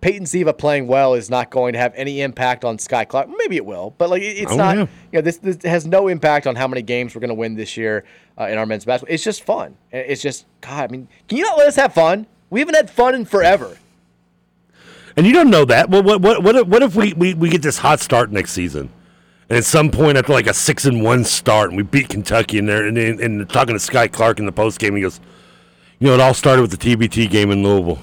S13: Peyton Siva playing well is not going to have any impact on Skyy Clark. Maybe it will, but like it- it's
S14: Oh,
S13: not.
S14: yeah.
S13: You know, this this has no impact on how many games we're going to win this year uh, in our men's basketball. It's just fun. It's just God. I mean, can you not let us have fun? We haven't had fun in forever.
S14: And you don't know that. Well, what what what if, what if we, we, we get this hot start next season, and at some point after like a six and one start, and we beat Kentucky, and they're and, and, and talking to Skyy Clark in the post game, he goes, you know, it all started with the TBT game in Louisville.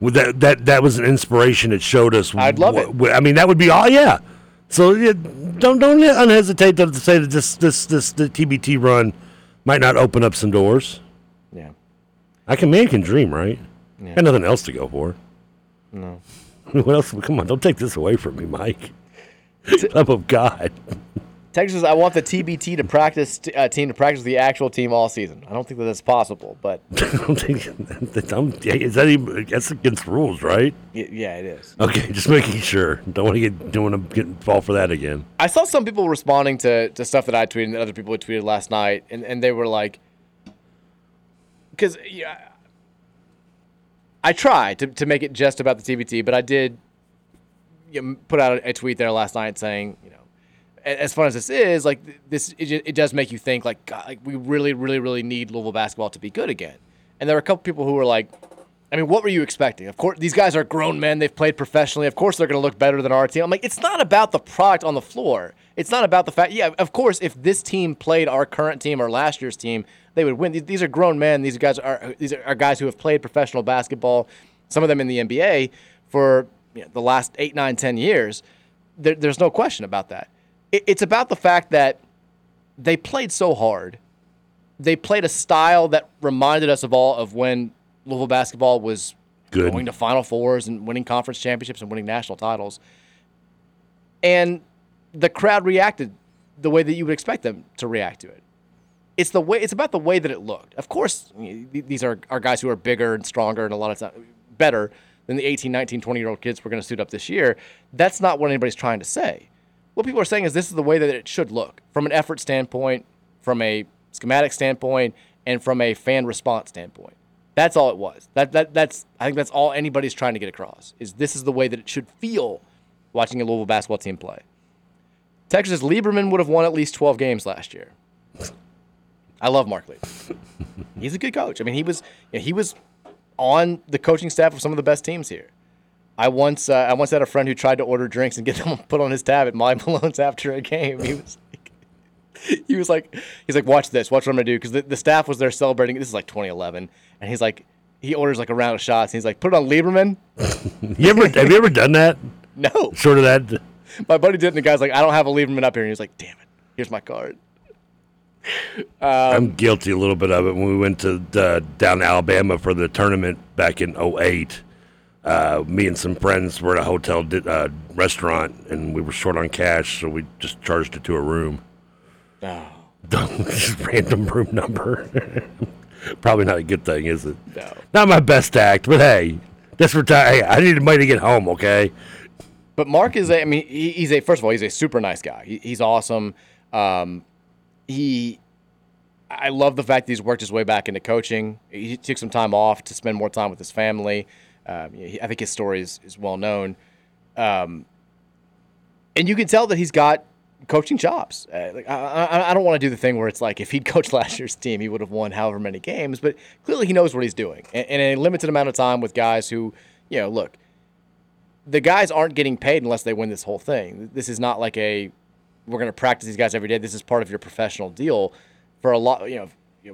S14: Well, that that that was an inspiration. It showed us.
S13: I'd love
S14: wh- I mean, that would be all. Yeah. So yeah, don't don't unhesitate to, to say that this this this the TBT run might not open up some doors.
S13: Yeah.
S14: I can man can dream, right?
S13: Yeah.
S14: Got nothing else to go for.
S13: No.
S14: What else? Come on, don't take this away from me, Mike. Love of God.
S13: Texas, I want the TBT to practice uh, team to practice the actual team all season. I don't think that that's possible, but
S14: I don't think that, I'm, is that even? That's against rules, right?
S13: y- yeah, it is.
S14: Okay, just making sure. Don't want to get don't want to get fall for that again.
S13: I saw some people responding to, to stuff that I tweeted and other people had tweeted last night, and, and they were like, because yeah, I tried to, to make it just about the TBT, but I did put out a, tweet there last night saying, you know, as fun as this is, like this, it, it does make you think, like, God, like we really, really, really need Louisville basketball to be good again. And there were a couple people who were like, I mean, what were you expecting? Of course, these guys are grown men. They've played professionally. Of course, they're going to look better than our team. I'm like, it's not about the product on the floor. It's not about the fact. Yeah, of course, if this team played our current team or last year's team, they would win. These are grown men. These guys are these are guys who have played professional basketball. Some of them in the NBA for you know, the last eight, nine, ten years. There, there's no question about that. It, it's about the fact that they played so hard. They played a style that reminded us of all of when Louisville basketball was
S14: Good.
S13: going to Final Fours and winning conference championships and winning national titles. And the crowd reacted the way that you would expect them to react to it. It's the way. It's about the way that it looked. Of course, you know, th- these are, are guys who are bigger and stronger and a lot of time better than the 18, 19, 20 year old kids we're going to suit up this year. That's not what anybody's trying to say. What people are saying is this is the way that it should look from an effort standpoint, from a schematic standpoint, and from a fan response standpoint. That's all it was. That, that that's I think that's all anybody's trying to get across is this is the way that it should feel watching a Louisville basketball team play. Texas Lieberman would have won at least 12 games last year. I love Mark Lieberman. He's a good coach. I mean, he was you know, he was on the coaching staff of some of the best teams here. I once uh, I once had a friend who tried to order drinks and get them put on his tab at my Malone's after a game. He was like, he was like he's like watch this, watch what I'm gonna do because the, the staff was there celebrating. This is like 2011, and he's like he orders like a round of shots. And he's like put it on Lieberman.
S14: You ever have you ever done that?
S13: No.
S14: Sort of that.
S13: My buddy did, and the guy's like I don't have a Lieberman up here, and he's like damn it, here's my card.
S14: I'm guilty a little bit of it. When we went to uh, down to Alabama for the tournament back in 08, uh, me and some friends were at a hotel di- uh, restaurant, and we were short on cash, so we just charged it to a room.
S13: Oh.
S14: just random room number. Probably not a good thing, is it?
S13: No.
S14: Not my best act, but hey, that's for time. Hey, I need money to get home, okay?
S13: But Mark is a, I mean, he, he's a, first of all, he's a super nice guy. He, he's awesome. Um, he, I love the fact that he's worked his way back into coaching. He took some time off to spend more time with his family. Um, I think his story is, is well known. Um, and you can tell that he's got coaching chops. Uh, like, I, I, I don't want to do the thing where it's like if he'd coached last year's team, he would have won however many games. But clearly, he knows what he's doing. And in a limited amount of time with guys who, you know, look, the guys aren't getting paid unless they win this whole thing. This is not like a we're going to practice these guys every day. This is part of your professional deal. For a lot, you know,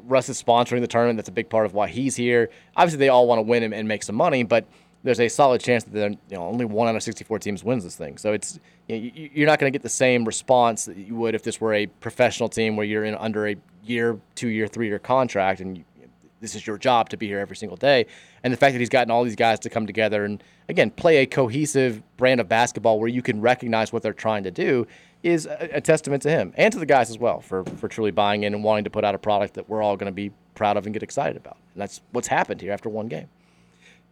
S13: Russ is sponsoring the tournament. That's a big part of why he's here. Obviously, they all want to win and, and make some money, but there's a solid chance that you know only one out of 64 teams wins this thing. So it's you you're not going to get the same response that you would if this were a professional team where you're in under a year, two year, three year contract and you, this is your job to be here every single day. And the fact that he's gotten all these guys to come together and again play a cohesive brand of basketball where you can recognize what they're trying to do is a, a testament to him and to the guys as well for for truly buying in and wanting to put out a product that we're all going to be proud of and get excited about. And that's what's happened here after one game.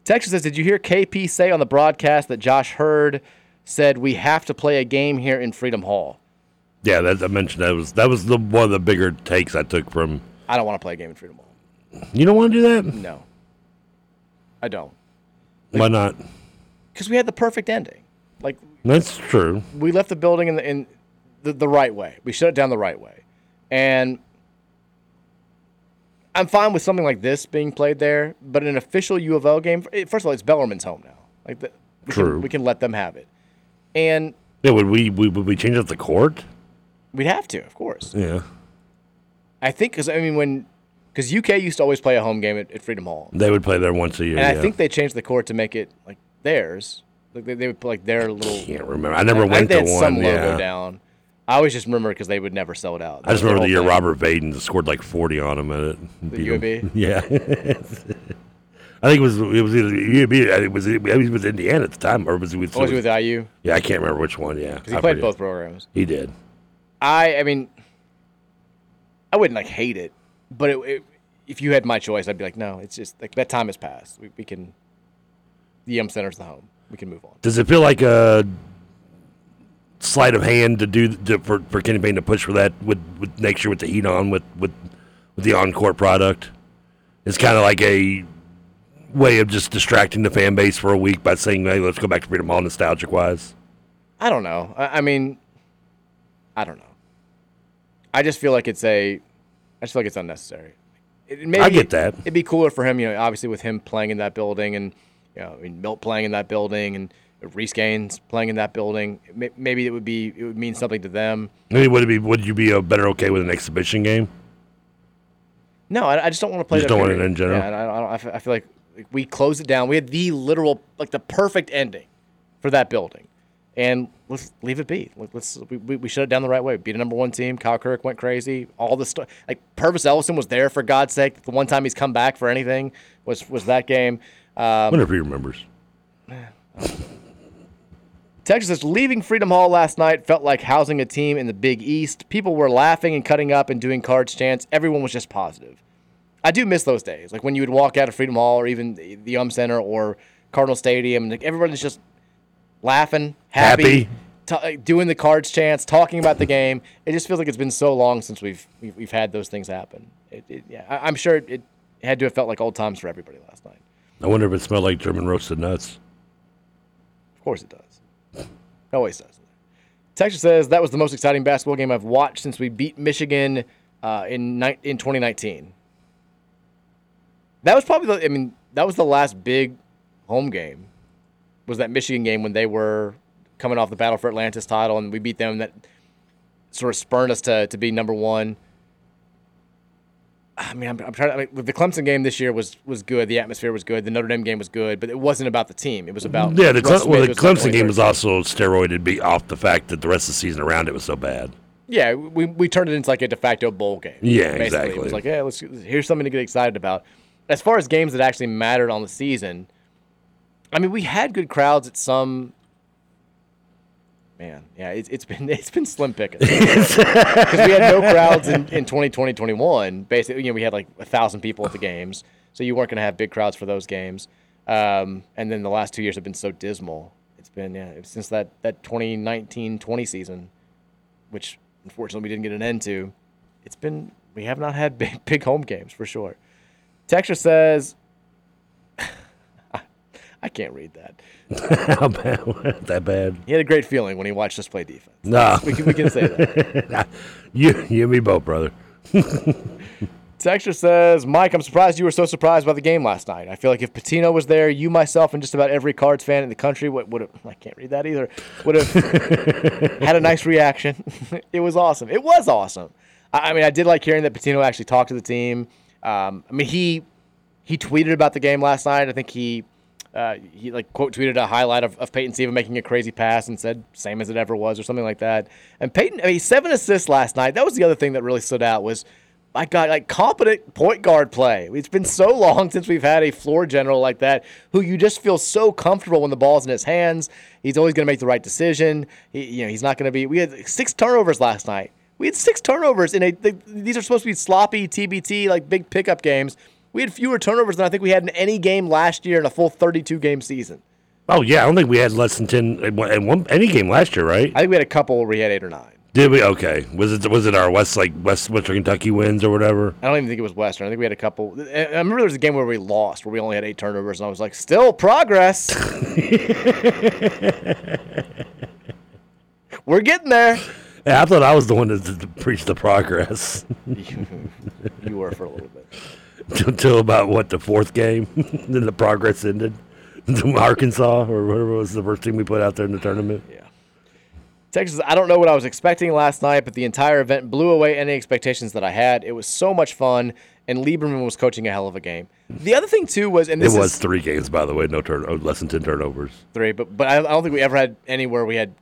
S13: Texas says, "Did you hear KP say on the broadcast that Josh Hurd said we have to play a game here in Freedom Hall?"
S14: Yeah, that I mentioned that was that was the one of the bigger takes I took from.
S13: I don't want to play a game in Freedom Hall.
S14: You don't want to do that?
S13: No, I don't.
S14: Why not?
S13: Because we had the perfect ending. Like
S14: That's true.
S13: we left the building in the in the, the right way. We shut it down the right way, and I'm fine with something like this being played there. But an official U of L game, first of all, it's Bellarmine's home now. Like the, we
S14: True.
S13: Can, we can let them have it, and
S14: Yeah, would we, we would we change up the court?
S13: we'd have to, of course.
S14: Yeah,
S13: I think because I mean when because UK used to always play a home game at, at Freedom Hall,
S14: they would play there once a year.
S13: and I think they changed the court to make it like theirs. Like they, they would put like their little.
S14: can't remember. I never
S13: I
S14: went
S13: think they
S14: to
S13: had some logo
S14: yeah.
S13: down. I always just remember because they would never sell it out.
S14: I just remember the year
S13: thing.
S14: Robert Vaden scored like forty on him at it.
S13: The. UAB?
S14: Yeah. I think it was it was either UAB. I think it was he was with Indiana at the time, or was he with?
S13: Or was he with IU?
S14: Yeah, I can't remember which one. Yeah,
S13: Because he
S14: I
S13: played
S14: forget.
S13: both programs.
S14: He did.
S13: I I mean, I wouldn't like hate it, but it, it, if you had my choice, I'd be like, no, it's just like that time has passed. We, we can. The Yum Center's the home. We can move on.
S14: Does it feel like a sleight of hand to do to, for for Kenny Payne to push for that with with next year with the heat on with with with the on court product? It's kind of like a way of just distracting the fan base for a week by saying, "Hey, let's go back to Freedom Hall nostalgic wise."
S13: I don't know. I, I mean, I don't know. I just feel like it's a. I just feel like it's unnecessary. It, maybe
S14: I get that.
S13: It'd be cooler for him, you know, obviously with him playing in that building and, you know, I mean, Milt playing in that building and Reece Gaines playing in that building. Maybe it would be it would mean something to them.
S14: Mean, would it be? Would you be better okay with an exhibition game?
S13: No, I, I just don't want to play.
S14: You just don't want it
S13: period.
S14: in general?
S13: Yeah, I, I, don't, I feel like we closed it down. We had the literal, like the perfect ending for that building, and let's leave it be. Let's we, we, shut it down the right way. Beat a number one team. Kyle Kuric went crazy. All the stuff. Like Pervis Ellison was there for God's sake. The one time he's come back for anything was was that game. Um,
S14: wonder if he remembers.
S13: Texas leaving Freedom Hall last night felt like housing a team in the Big East. People were laughing and cutting up and doing cards chants. Everyone was just positive. I do miss those days, like when you would walk out of Freedom Hall or even the Um Center or Cardinal Stadium, and like everybody's just laughing, happy,
S14: Happy.
S13: ta- like, doing the cards chants, talking about the game. It just feels like it's been so long since we've we've, we've had those things happen. It, it, yeah, I, I'm sure it, it had to have felt like old times for everybody last night.
S14: I wonder if it smelled like German roasted nuts.
S13: Of course it does. Always does. Texas says that was the most exciting basketball game I've watched since we beat Michigan uh, in ni- in 2019. That was probably the. I mean, that was the last big home game. Was that Michigan game when they were coming off the battle for Atlantis title and we beat them? That sort of spurned us to to be number one. I mean, I'm, I'm trying to. I mean, the Clemson game this year was was good. The atmosphere was good. The Notre Dame game was good, but it wasn't about the team. It was about
S14: Yeah, the, Cle- well, the
S13: It
S14: Clemson game was also steroided be off the fact that the rest of the season around it was so bad.
S13: Yeah, we, we turned it into like a de facto bowl game.
S14: Yeah,
S13: basically. It
S14: exactly.
S13: was like, yeah, let's here's something to get excited about. As far as games that actually mattered on the season, I mean, we had good crowds at some. Man, yeah, it's, it's been it's been slim pickings because we had no crowds in, in 2020 21. Basically, you know, we had like a thousand people at the games, so you weren't going to have big crowds for those games. Um, and then the last two years have been so dismal. It's been yeah since that that 2019 20 season, which unfortunately we didn't get an end to. It's been we have not had big big home games for sure. Texture says, I can't read that.
S14: How bad? that bad?
S13: He had a great feeling when he watched us play defense.
S14: No,
S13: we can, we can say that.
S14: you, you and me both, brother.
S13: Texture says, Mike, I'm surprised you were so surprised by the game last night. I feel like if Pitino was there, you, myself, and just about every Cards fan in the country would, would have, I can't read that either, would have had a nice reaction. it was awesome. It was awesome. I, I mean, I did like hearing that Pitino actually talked to the team. Um, I mean, he he tweeted about the game last night. I think he uh, he like quote tweeted a highlight of, of Peyton Siva making a crazy pass and said same as it ever was or something like that. And Peyton, I mean, seven assists last night. That was the other thing that really stood out was my God, like competent point guard play. It's been so long since we've had a floor general like that who you just feel so comfortable when the ball's in his hands. He's always going to make the right decision. He, you know, he's not going to be. We had six turnovers last night. We had six turnovers in a. The, these are supposed to be sloppy TBT like big pickup games. We had fewer turnovers than I think we had in any game last year in a full 32 game season.
S14: Oh yeah, I don't think we had less than ten in one, any game last year, right?
S13: I think we had a couple where we had eight or nine.
S14: Did we? Okay. Was it was it our West like West Western Kentucky wins or whatever?
S13: I don't even think it was Western. I think we had a couple. I remember there was a game where we lost, where we only had eight turnovers, and I was like, still progress. We're getting there.
S14: Yeah, I thought I was the one that, that preached the progress.
S13: you, you were for a little bit.
S14: Until about what the fourth game, then the progress ended. Arkansas or whatever was the first team we put out there in the tournament.
S13: Yeah. Texas, I don't know what I was expecting last night, but the entire event blew away any expectations that I had. It was so much fun, and Lieberman was coaching a hell of a game. The other thing too was, and
S14: It was
S13: is
S14: three games, by the way, no turn, oh, less than ten turnovers.
S13: three, but but I don't think we ever had anywhere we had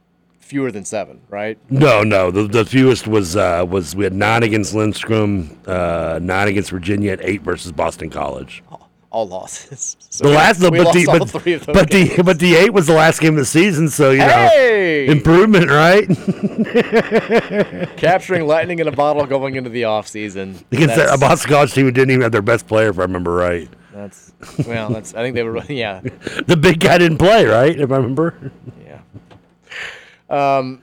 S13: fewer than seven, right?
S14: No, no, the, the fewest was uh, was we had nine against Lindstrom, uh, nine against Virginia, and eight versus Boston College.
S13: all losses. So
S14: the
S13: we-
S14: last,
S13: we
S14: but
S13: lost
S14: the
S13: all
S14: but,
S13: three of those
S14: but the but the eight was the last game of the season, so you
S13: Hey!
S14: know improvement, right?
S13: capturing lightning in a bottle going into the off season.
S14: Against that, a Boston College team who didn't even have their best player, if I remember right.
S13: That's well. That's I think they were yeah.
S14: The big guy didn't play, right? If I remember.
S13: Um,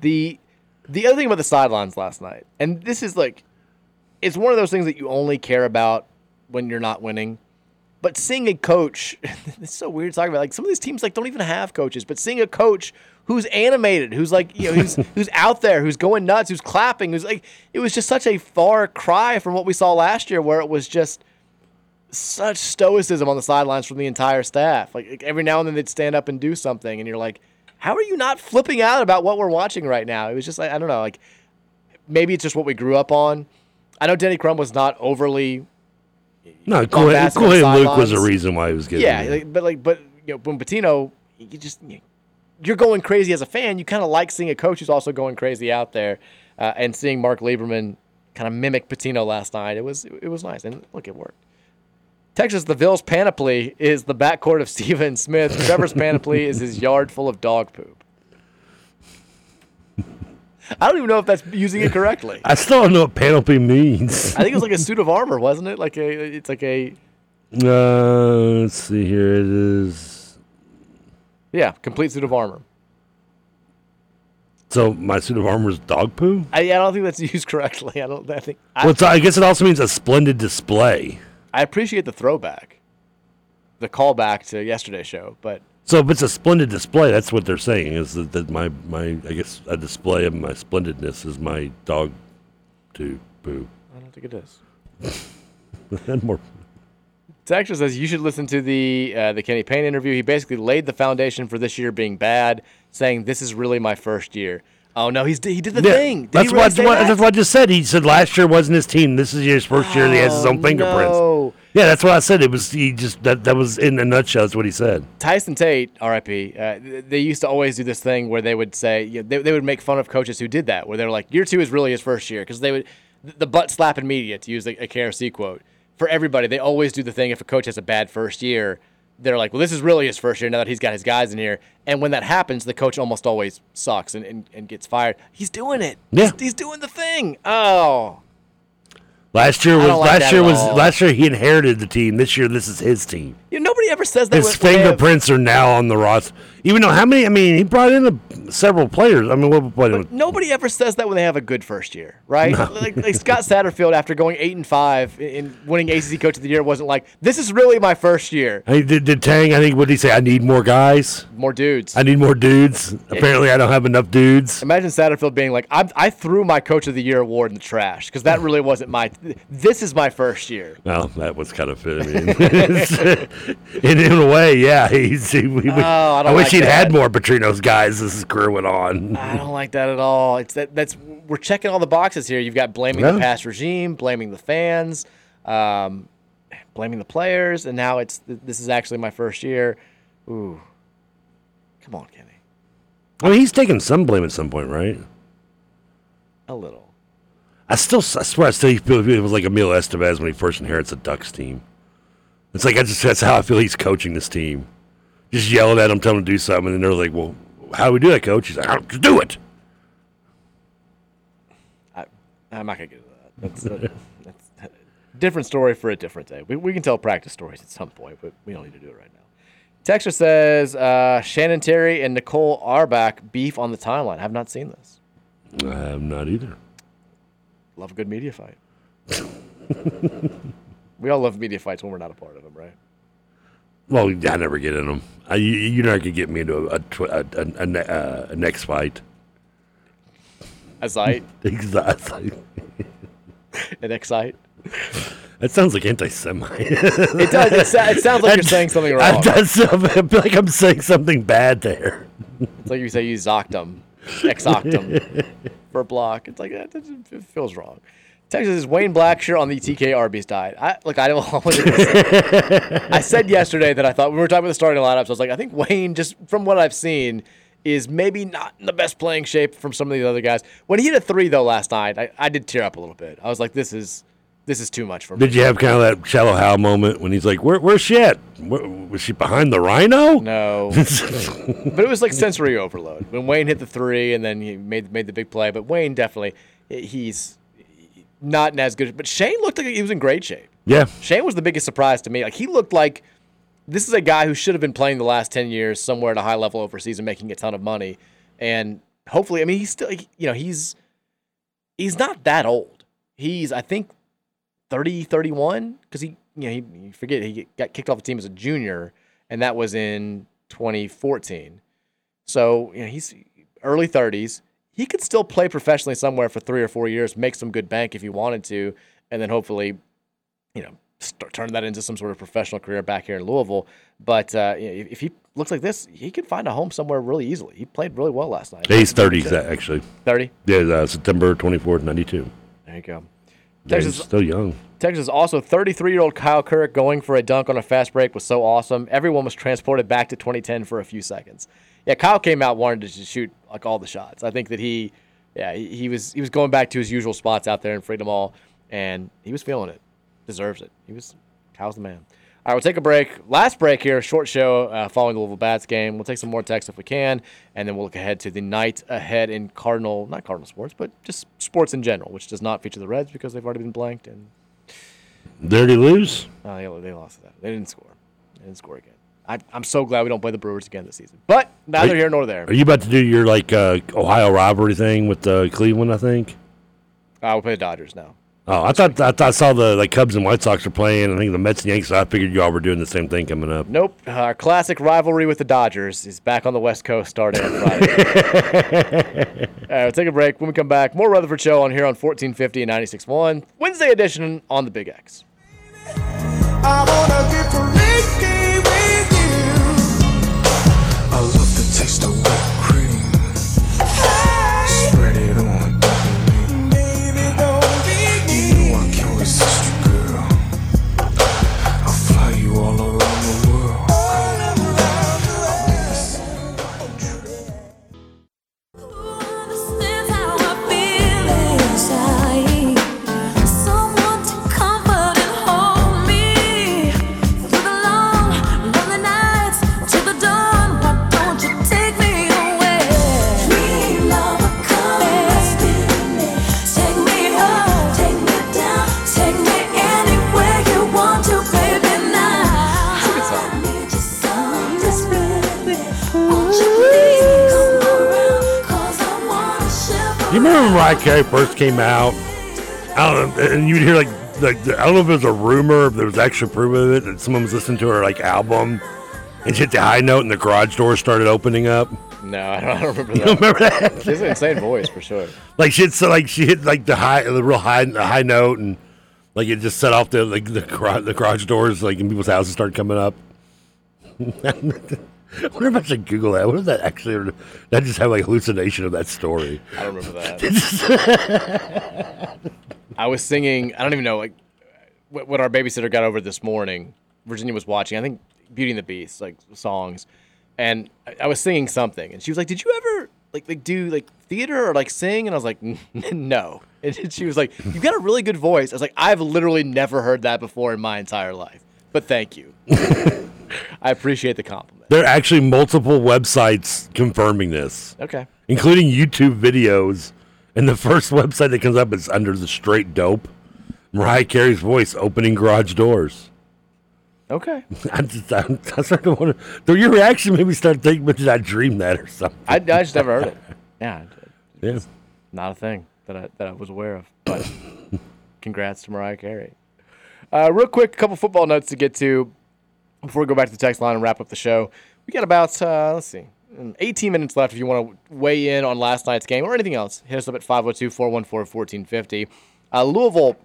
S13: the the other thing about the sidelines last night, and this is like, it's one of those things that you only care about when you're not winning. But seeing a coach, it's so weird talking about. Like some of these teams, like don't even have coaches. But seeing a coach who's animated, who's like, you know, who's who's out there, who's going nuts, who's clapping, who's like, it was just such a far cry from what we saw last year, where it was just such stoicism on the sidelines from the entire staff. Like, every now and then they'd stand up and do something, and you're like, how are you not flipping out about what we're watching right now? It was just like I don't know, like maybe it's just what we grew up on. I know Denny Crum was not overly.
S14: No,
S13: bombastic on
S14: Luke was a reason why he was getting.
S13: Yeah, like, but like, but you know, when Pitino, you just you you're going crazy as a fan. You kind of like seeing a coach who's also going crazy out there, uh, and seeing Mark Lieberman kind of mimic Pitino last night. It was it was nice, and look, it worked. Texas, the Bills' panoply is the backcourt of Steven Smith. Trevor's panoply is his yard full of dog poop. I don't even know if that's using it correctly.
S14: I still don't know what panoply means.
S13: I think it was like a suit of armor, wasn't it? Like a, it's like a
S14: Uh, let's see here. It is.
S13: yeah, complete suit of armor.
S14: So my suit of armor is dog poo.
S13: I, I don't think that's used correctly. I don't. I think. I,
S14: Well, I guess it also means a splendid display.
S13: I appreciate the throwback, the callback to yesterday's show, but
S14: So if it's a splendid display, that's what they're saying is that, that my my I guess a display of my splendidness is my dog to poo.
S13: I don't think it is.
S14: and more.
S13: Texas says you should listen to the uh, the Kenny Payne interview. He basically laid the foundation for this year being bad, saying this is really my first year. Oh no, he's he did the
S14: Yeah,
S13: thing. Did
S14: that's
S13: really
S14: what, what
S13: that?
S14: that's what I just said. He said last year wasn't his team. This is his first year. and He has his own
S13: Oh,
S14: fingerprints.
S13: no.
S14: Yeah, that's what I said. It was he just that that was in a nutshell. That's what he said.
S13: Tyson Tate, R.I.P. Uh, they used to always do this thing where they would say you know, they, they would make fun of coaches who did that, where they're like, "Year two is really his first year," because they would the butt slapping media to use a, a KRC quote for everybody. They always do the thing if a coach has a bad first year, they're like, "Well, this is really his first year now that he's got his guys in here." And when that happens, the coach almost always sucks and, and, and gets fired. He's doing it.
S14: Yeah.
S13: he's, he's doing the thing. Oh,
S14: Last year was
S13: like
S14: last year was last year he inherited the team. This year this is his team.
S13: You know, nobody ever says that.
S14: His
S13: when- when have-
S14: fingerprints are now on the roster. Even though how many? I mean, he brought in a, several players. I mean, what, what,
S13: Nobody ever says that when they have a good first year, right? Like, like Scott Satterfield, after going eight and five in winning ACC Coach of the Year, wasn't like, "This is really my first year."
S14: I did, did Tang? I think what did he say? I need more guys.
S13: More dudes.
S14: I need more dudes. Apparently, I don't have enough dudes.
S13: Imagine Satterfield being like, I, "I threw my Coach of the Year award in the trash because that really wasn't my. This is my first year."
S14: Well, that was kind of fit. I mean, in, in a way, yeah. He's, he, he,
S13: Oh, I don't
S14: wish
S13: like
S14: he'd had more Petrino's guys as his career went on.
S13: I don't like that at all. It's that that's we're checking all the boxes here. You've got blaming the past regime, blaming the fans, um, blaming the players, and now it's this is actually my first year. Ooh, come on, Kenny,
S14: I mean, he's taking some blame at some point, right?
S13: a little.
S14: I still, I swear, I still feel it was like Emilio Estevez when he first inherits a Ducks team. It's like I just that's how I feel he's coaching this team. Just yelling at him, telling him to do something, and then they're like, "Well, how do we do that, coach?" He's like, "I don't- "Just do it."
S13: I, I'm not gonna get into that. That's, uh, that's a different story for a different day. We, we can tell practice stories at some point, but we don't need to do it right now. Texter says uh, Shannon Terry and Nicole Auerbach beef on the timeline. I have not seen this.
S14: I'm not either.
S13: Love a good media fight. we all love media fights when we're not a part of them, right?
S14: Well, I never get in them. I, you, you're not gonna get me into a a, a, uh, a next fight. Exactly.
S13: an excite.
S14: That sounds like anti-Semite.
S13: It does. It, sa- it sounds like you're saying something wrong.
S14: That does I feel like I'm saying something bad there.
S13: It's like you say you zoctum, exoctum for a block. It's like that. It feels wrong. Texas is Wayne Blackshear on the TK Arby's diet. I look. I don't. I said yesterday that I thought when we were talking about the starting lineups. I was like, I think Wayne, just from what I've seen, is maybe not in the best playing shape from some of the other guys. When he hit a three though last night, I, I did tear up a little bit. I was like, this is this is too much for me.
S14: Did you have kind of that shallow Hal moment when he's like, Where, "Where's she at? Where, was she behind the rhino?"
S13: No, but it was like sensory overload when Wayne hit the three and then he made made the big play. But Wayne definitely he's not as good. But Chane looked like he was in great shape.
S14: Yeah.
S13: Chane was the biggest surprise to me. Like he looked like this is a guy who should have been playing the last ten years somewhere at a high level overseas and making a ton of money. And hopefully, I mean, he's still you know he's he's not that old. He's I think 30, 31 because he you know he you forget he got kicked off the team as a junior and that was in 2014. So you know he's early 30s. He could still play professionally somewhere for three or four years, make some good bank if he wanted to, and then hopefully, you know, start, turn that into some sort of professional career back here in Louisville. But uh, you know, if, he looks like this, he could find a home somewhere really easily. He played really well last night.
S14: He's 30, actually.
S13: 30?
S14: Yeah, uh, September 24th, 92.
S13: There you go.
S14: Yeah, he's
S13: Texas-
S14: still young.
S13: Texas also 33 year old Kyle Kuric going for a dunk on a fast break was so awesome. Everyone was transported back to 2010 for a few seconds. Yeah, Kyle came out wanted to shoot like all the shots. I think that he, yeah, he, he was he was going back to his usual spots out there in Freedom Hall, and he was feeling it. Deserves it. He was Kyle's the man. All right, we'll take a break. Last break here, short show uh, following the Louisville Bats game. We'll take some more text if we can, and then we'll look ahead to the night ahead in Cardinal, not Cardinal sports, but just sports in general, which does not feature the Reds because they've already been blanked and
S14: he lose?
S13: Oh, they, they lost that. They didn't score. They didn't score again. I, I'm so glad we don't play the Brewers again this season. But neither
S14: Are-
S13: here nor there.
S14: Are you about to do your like uh, Ohio rivalry thing with uh, Cleveland? I think.
S13: Uh, we'll play the Dodgers now.
S14: Oh, I thought I thought I saw the like Cubs and White Sox are playing. I think the Mets and Yankees. So I figured y'all were doing the same thing coming up.
S13: Nope. Our classic rivalry with the Dodgers is back on the West Coast starting on Friday. All right, we'll take a break. When we come back, more Rutherford Show on here on 1450 and 96.1. Wednesday edition on the Big X.
S1: You
S14: remember when Mariah Carey first came out? I don't know, and you'd hear like, like I don't know if it was a rumor, if there was actual proof of it, that someone was listening to her like album, and she hit the high note, and the garage door started opening up.
S13: No, I don't, I don't remember that.
S14: You don't remember that?
S13: She has an insane voice for sure.
S14: Like she hit, so like she hit like the high, the real high, the high note, and like it just set off the like the garage, the garage doors, like in people's houses started coming up. I wonder if I should Google that. What is that actually? I just had like hallucination of that story?
S13: I don't remember that. I was singing. I don't even know like what, what our babysitter got over this morning. Virginia was watching. I think Beauty and the Beast, like songs, and I, I was singing something, and she was like, "Did you ever like like do like theater or like sing?" And I was like, "No." And she was like, "You've got a really good voice." I was like, "I've literally never heard that before in my entire life." But thank you. I appreciate the compliment.
S14: There are actually multiple websites confirming this.
S13: Okay.
S14: Including YouTube videos. And the first website that comes up is under the straight dope. Mariah Carey's voice opening garage doors.
S13: Okay.
S14: I just, I, I started to wonder. Though your reaction made me start thinking, but did I dream that or something?
S13: I, I just never heard it. Yeah.
S14: Yeah.
S13: Not a thing that I that I was aware of. But congrats to Mariah Carey. Uh, real quick, a couple football notes to get to before we go back to the text line and wrap up the show. We got about uh, let's see, um, 18 minutes left. If you want to weigh in on last night's game or anything else, hit us up at 502-414-1450. Uh, Louisville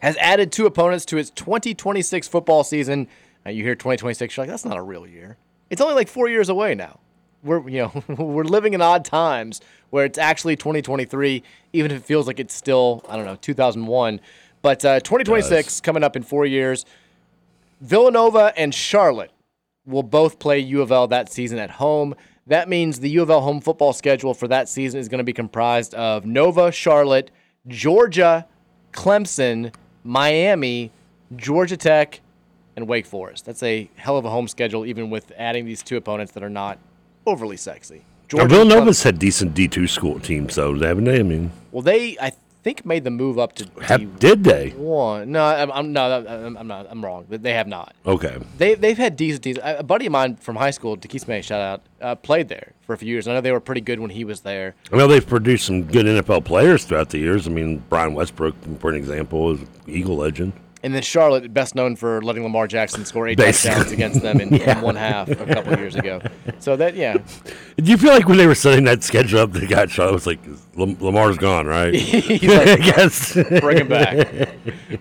S13: has added two opponents to its 2026 football season. Uh, you hear 2026, you're like, that's not a real year. It's only like four years away now. We're you know we're living in odd times where it's actually 2023, even if it feels like it's still I don't know 2001. But uh, 2026 coming up in four years. Villanova and Charlotte will both play U of L that season at home. That means the U of L home football schedule for that season is going to be comprised of Nova, Charlotte, Georgia, Clemson, Miami, Georgia Tech, and Wake Forest. That's a hell of a home schedule, even with adding these two opponents that are not overly sexy.
S14: Now, Villanova's had decent D two school teams, though, haven't they? I mean,
S13: Well, they I think made the move up to
S14: have, did they?
S13: one. No, I'm, I'm no, I'm, I'm not. I'm wrong. They have not.
S14: Okay.
S13: They they've had decent teams. A buddy of mine from high school, Takis May, shout out, uh, played there for a few years. I know they were pretty good when he was there.
S14: I know they've produced some good NFL players throughout the years. I mean, Brian Westbrook, for an example, is Eagle legend.
S13: And then Charlotte, best known for letting Lamar Jackson score eight
S14: Basically.
S13: touchdowns against them in,
S14: Yeah.
S13: in one half a couple of years ago. So that yeah,
S14: Do you feel like when they were setting that schedule up, they got shot? It was like Lamar's gone, right?
S13: He's like,
S14: I guess.
S13: bring him back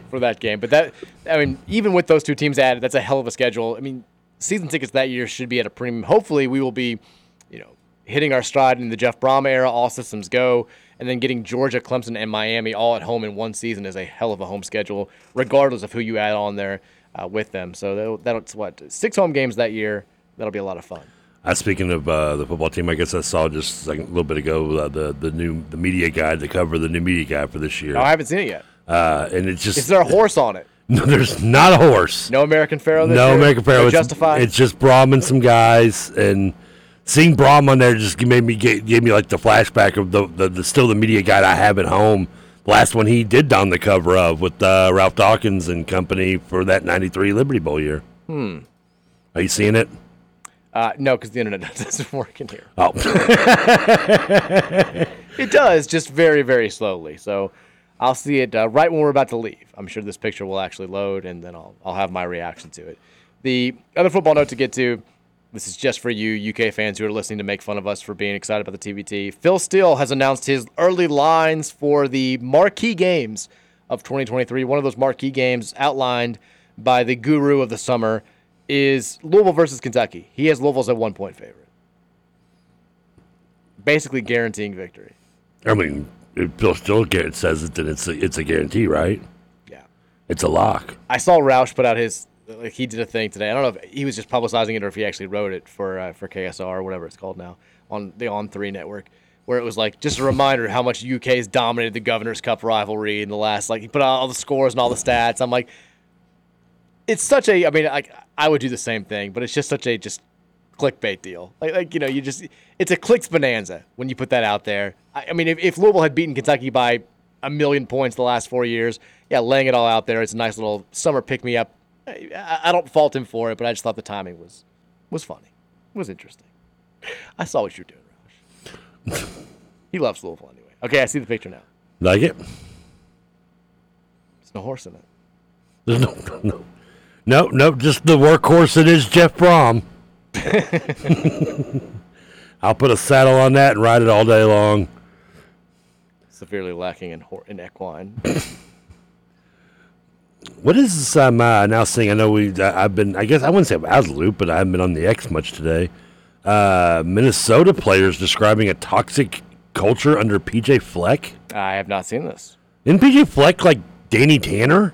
S13: for that game. But that, I mean, even with those two teams added, that's a hell of a schedule. I mean, season tickets that year should be at a premium. Hopefully, we will be, you know, hitting our stride in the Jeff Brohm era. All systems go, and then getting Georgia, Clemson, and Miami all at home in one season is a hell of a home schedule, regardless of who you add on there uh, with them. So that's what six home games that year. That'll be a lot of fun.
S14: Uh, speaking of uh, the football team, I guess I saw just like a little bit ago uh, the the new the media guide, the cover of the new media guide for this year.
S13: Oh, I haven't seen it yet.
S14: Uh, and it's just
S13: Is there a horse on it?
S14: no, there's not a horse.
S13: No American Pharoah.
S14: No
S13: year?
S14: American Pharoah.
S13: No
S14: It's,
S13: Justified.
S14: it's just Brohm and some guys, and seeing Brohm on there just made me get, gave me like the flashback of the, the, the still the media guide I have at home. Last one he did on the cover of with uh, Ralph Dawkins and company for that '93 Liberty Bowl year.
S13: hmm.
S14: Are you seeing it?
S13: Uh, no, because the internet doesn't work in here.
S14: Oh.
S13: it does, just very, very slowly. So I'll see it uh, right when we're about to leave. I'm sure this picture will actually load, and then I'll, I'll have my reaction to it. The other football note to get to this is just for you UK fans who are listening to make fun of us for being excited about the TBT. Phil Steele has announced his early lines for the marquee games of 2023. One of those marquee games outlined by the guru of the summer is Louisville versus Kentucky. He has Louisville as a one point favorite, basically guaranteeing victory.
S14: I mean, if still Garrett says it, then it's a, it's a guarantee, right?
S13: Yeah.
S14: It's a lock.
S13: I saw Roush put out his like he did a thing today. I don't know if he was just publicizing it or if he actually wrote it for uh, for KSR or whatever it's called now on the On Three network, where it was like just a reminder how much UK has dominated the Governor's Cup rivalry in the last like he put out all the scores and all the stats. I'm like, it's such a. I mean, like I would do the same thing, but it's just such a just clickbait deal. Like, like you know, you just it's a clicks bonanza when you put that out there. I, I mean, if, if Louisville had beaten Kentucky by a million points the last four years, yeah, laying it all out there, it's a nice little summer pick me up. I, I don't fault him for it, but I just thought the timing was was funny, was interesting. I saw what you're doing, Roush. he loves Louisville anyway. Okay, I see the picture now.
S14: Like it?
S13: There's no horse in it.
S14: There's no no no no just the workhorse that is Jeff Brohm. I'll put a saddle on that and ride it all day long.
S13: Severely lacking in in equine.
S14: What is this I'm uh, now seeing? I know we. I- I've been. I guess I wouldn't say out of the loop, but I haven't been on the X much today. Uh, Minnesota players describing a toxic culture under PJ Fleck.
S13: I have not seen this.
S14: Isn't PJ Fleck like Danny Tanner?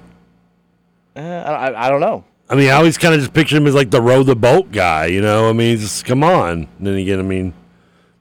S13: Uh, I, I- I don't know.
S14: I mean, I always kind of just picture him as like the row the boat guy, you know. I mean, just come on. And then again, I mean,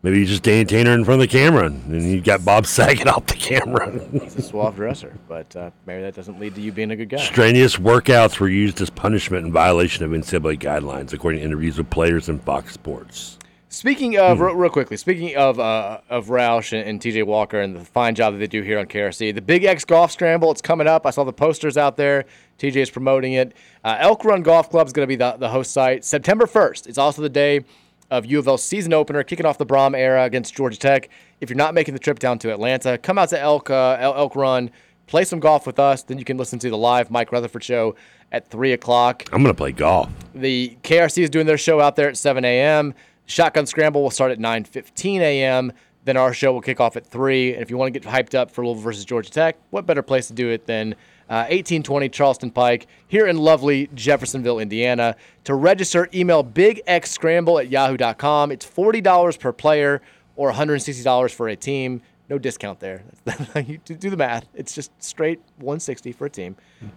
S14: maybe you just Danny Tanner in front of the camera, and you got Bob Saget off the camera.
S13: He's a suave dresser, but uh, maybe that doesn't lead to you being a good guy.
S14: Strenuous workouts were used as punishment in violation of NCAA guidelines, according to interviews with players in Fox Sports.
S13: Speaking of, real, real quickly, speaking of uh, of Roush and, and TJ Walker and the fine job that they do here on KRC, the Big X Golf Scramble, it's coming up. I saw the posters out there. TJ is promoting it. Uh, Elk Run Golf Club is going to be the, the host site. September 1st. It's also the day of U of L's season opener, kicking off the Brohm era against Georgia Tech. If you're not making the trip down to Atlanta, come out to Elk, uh, Elk Run, play some golf with us. Then you can listen to the live Mike Rutherford show at 3 o'clock.
S14: I'm going to play golf.
S13: The KRC is doing their show out there at 7 a.m. Shotgun Scramble will start at 9:15 a.m. Then our show will kick off at 3. And if you want to get hyped up for Louisville versus Georgia Tech, what better place to do it than uh, 1820 Charlestown Pike here in lovely Jeffersonville, Indiana. To register, email bigxscramble at yahoo.com. It's $40 per player or $160 for a team. No discount there. you do the math. It's just straight 160 for a team.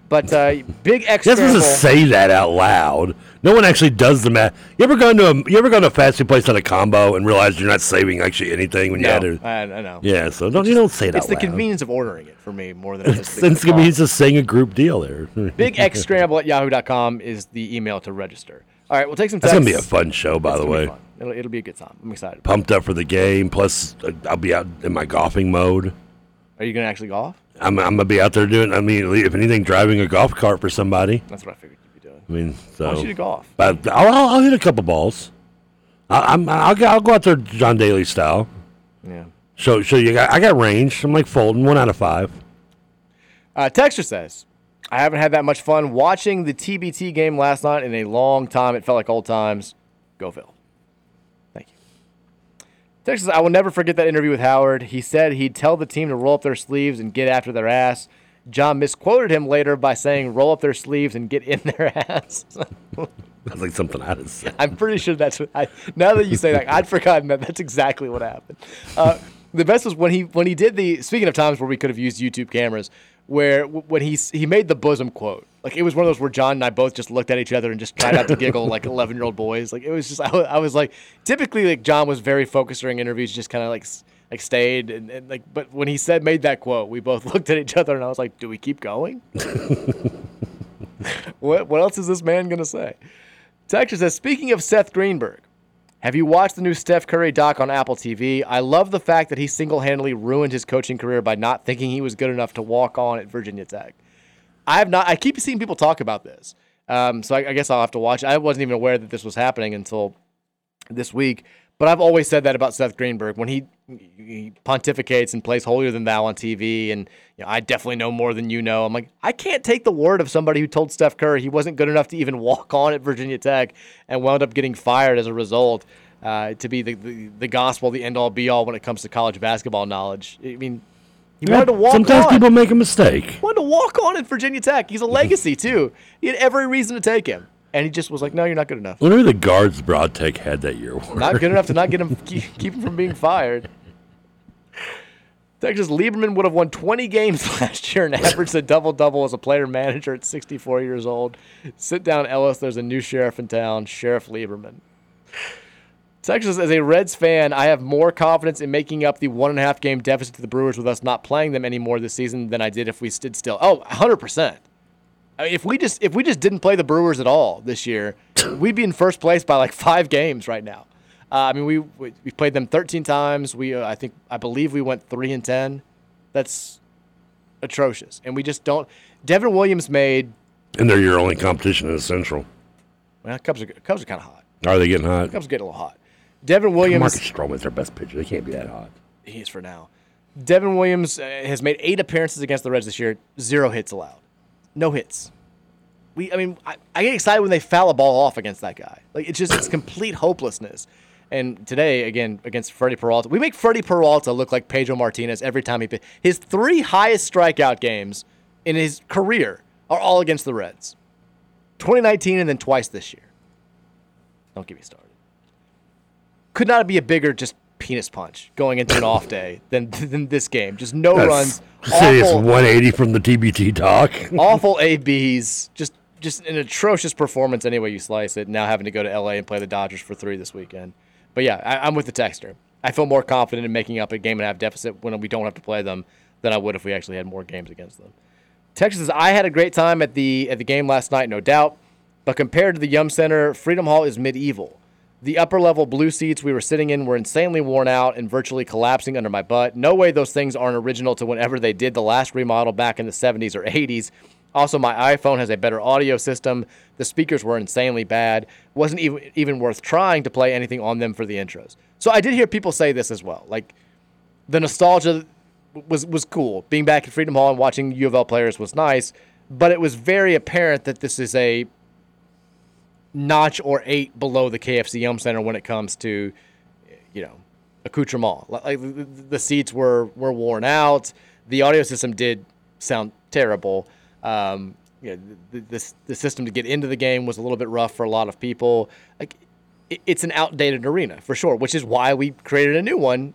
S13: But uh, big
S14: You're
S13: extra.
S14: not supposed to say that out loud. No one actually does the math. You ever gone to a you ever gone to a fast food place on a combo and realized you're not saving actually anything when you
S13: No,
S14: had to?
S13: I, I know.
S14: Yeah, so don't you don't say it
S13: It's the
S14: loud.
S13: convenience of ordering it for me more than it is
S14: It's,
S13: the,
S14: it's
S13: the
S14: gonna be
S13: cost.
S14: just saying a group deal there.
S13: Big X Scramble at yahoo.com is the email to register. All right, we'll take some
S14: That's
S13: texts.
S14: gonna be a fun show, by
S13: It's
S14: the way.
S13: It'll, it'll be a good time. I'm excited.
S14: Pumped up for the game. Plus, uh, I'll be out in my golfing mode.
S13: Are you going to actually golf?
S14: I'm, I'm gonna be out there doing. I mean, if anything, driving a golf cart for somebody.
S13: That's what I figured you'd be doing.
S14: I mean, so.
S13: Why don't you do golf?
S14: But I'll, I'll, I'll hit a couple balls. I, I'm, I'll, go- I'll go out there John Daly style.
S13: Yeah.
S14: So, show you. got, I got range. I'm like Fulton, one out of five.
S13: Uh, Texture says, I haven't had that much fun watching the TBT game last night in a long time. It felt like old times. Go Phil. Texas, I will never forget that interview with Howard. He said he'd tell the team to roll up their sleeves and get after their ass. John misquoted him later by saying, roll up their sleeves and get in their ass.
S14: That's like something I'd have said.
S13: I'm pretty sure that's what I. Now that you say that, I'd forgotten that. That's exactly what happened. Uh, the best was when he when he did the. Speaking of times where we could have used YouTube cameras, where when he he made the bosom quote, like it was one of those where John and I both just looked at each other and just tried not to giggle like 11 year old boys. Like it was just I, I was like typically like John was very focused during interviews, just kind of like like stayed and, and like. But when he said made that quote, we both looked at each other and I was like, do we keep going? what what else is this man gonna say? Texture says, speaking of Seth Greenberg, have you watched the new Steph Curry doc on Apple TV? I love the fact that he single handedly ruined his coaching career by not thinking he was good enough to walk on at Virginia Tech. I have not. I keep seeing people talk about this, um, so I, I guess I'll have to watch. I wasn't even aware that this was happening until this week. But I've always said that about Seth Greenberg when he, he pontificates and plays holier than thou on TV, and you know, I definitely know more than you know. I'm like, I can't take the word of somebody who told Steph Curry he wasn't good enough to even walk on at Virginia Tech and wound up getting fired as a result. Uh, to be the, the the gospel, the end all be all when it comes to college basketball knowledge. I mean, he
S14: Yeah,
S13: wanted to walk
S14: sometimes
S13: on.
S14: people make a mistake.
S13: He wanted to walk on at Virginia Tech. He's a legacy too. He had every reason to take him, and he just was like, "No, you're not good enough.
S14: Wonder who the guards Broad Tech had that year. were.
S13: Not good enough to not get him keep, keep him from being fired." Texas Lieberman would have won 20 games last year and averaged a double double as a player manager at 64 years old. Sit down, Ellis. There's a new sheriff in town, Sheriff Lieberman. Texas, as a Reds fan, I have more confidence in making up the one and a half game deficit to the Brewers with us not playing them anymore this season than I did if we stood still. Oh, 100 percent. I mean, if we just if we just didn't play the Brewers at all this year, we'd be in first place by like five games right now. Uh, I mean, we, we we played them 13 times. We uh, I think I believe we went three and 10. That's atrocious, and we just don't. Devin Williams made
S14: And they're your only competition in the Central.
S13: well. Cubs are Cubs are kind of hot.
S14: Are they getting hot?
S13: Cubs are getting a little hot. Devin Williams.
S14: Marcus Stroman's their best pitcher. They can't be that hot.
S13: He is for now. Devin Williams uh, has made eight appearances against the Reds this year. Zero hits allowed. No hits. We, I mean, I, I get excited when they foul a ball off against that guy. Like it's just it's complete hopelessness. And today, again, against Freddie Peralta, we make Freddie Peralta look like Pedro Martinez every time he. His three highest strikeout games in his career are all against the Reds. 2019 and then twice this year. Don't get me started could not be a bigger just penis punch going into an off day than than this game. Just no
S14: That's-
S13: runs,
S14: Say it's 180 from the TBT talk.
S13: awful ABs. Just just an atrocious performance any way you slice it. Now having to go to LA and play the Dodgers for three this weekend. But yeah, I, I'm with the texter. I feel more confident in making up a game and a half deficit when we don't have to play them than I would if we actually had more games against them. Texas I had a great time at the at the game last night, no doubt. But compared to the Yum Center, Freedom Hall is medieval. The upper level blue seats we were sitting in were insanely worn out and virtually collapsing under my butt. No way those things aren't original to whenever they did the last remodel back in the 70s or 80s. Also, my iPhone has a better audio system. The speakers were insanely bad. Wasn't even even worth trying to play anything on them for the intros. So I did hear people say this as well. Like the nostalgia was was cool. Being back at Freedom Hall and watching U of L players was nice, but it was very apparent that this is a notch or eight below the KFC Yum Center when it comes to, you know, accoutrement. Like the, the seats were were worn out. The audio system did sound terrible. Um, you know, the, the the system to get into the game was a little bit rough for a lot of people. Like it, it's an outdated arena for sure, which is why we created a new one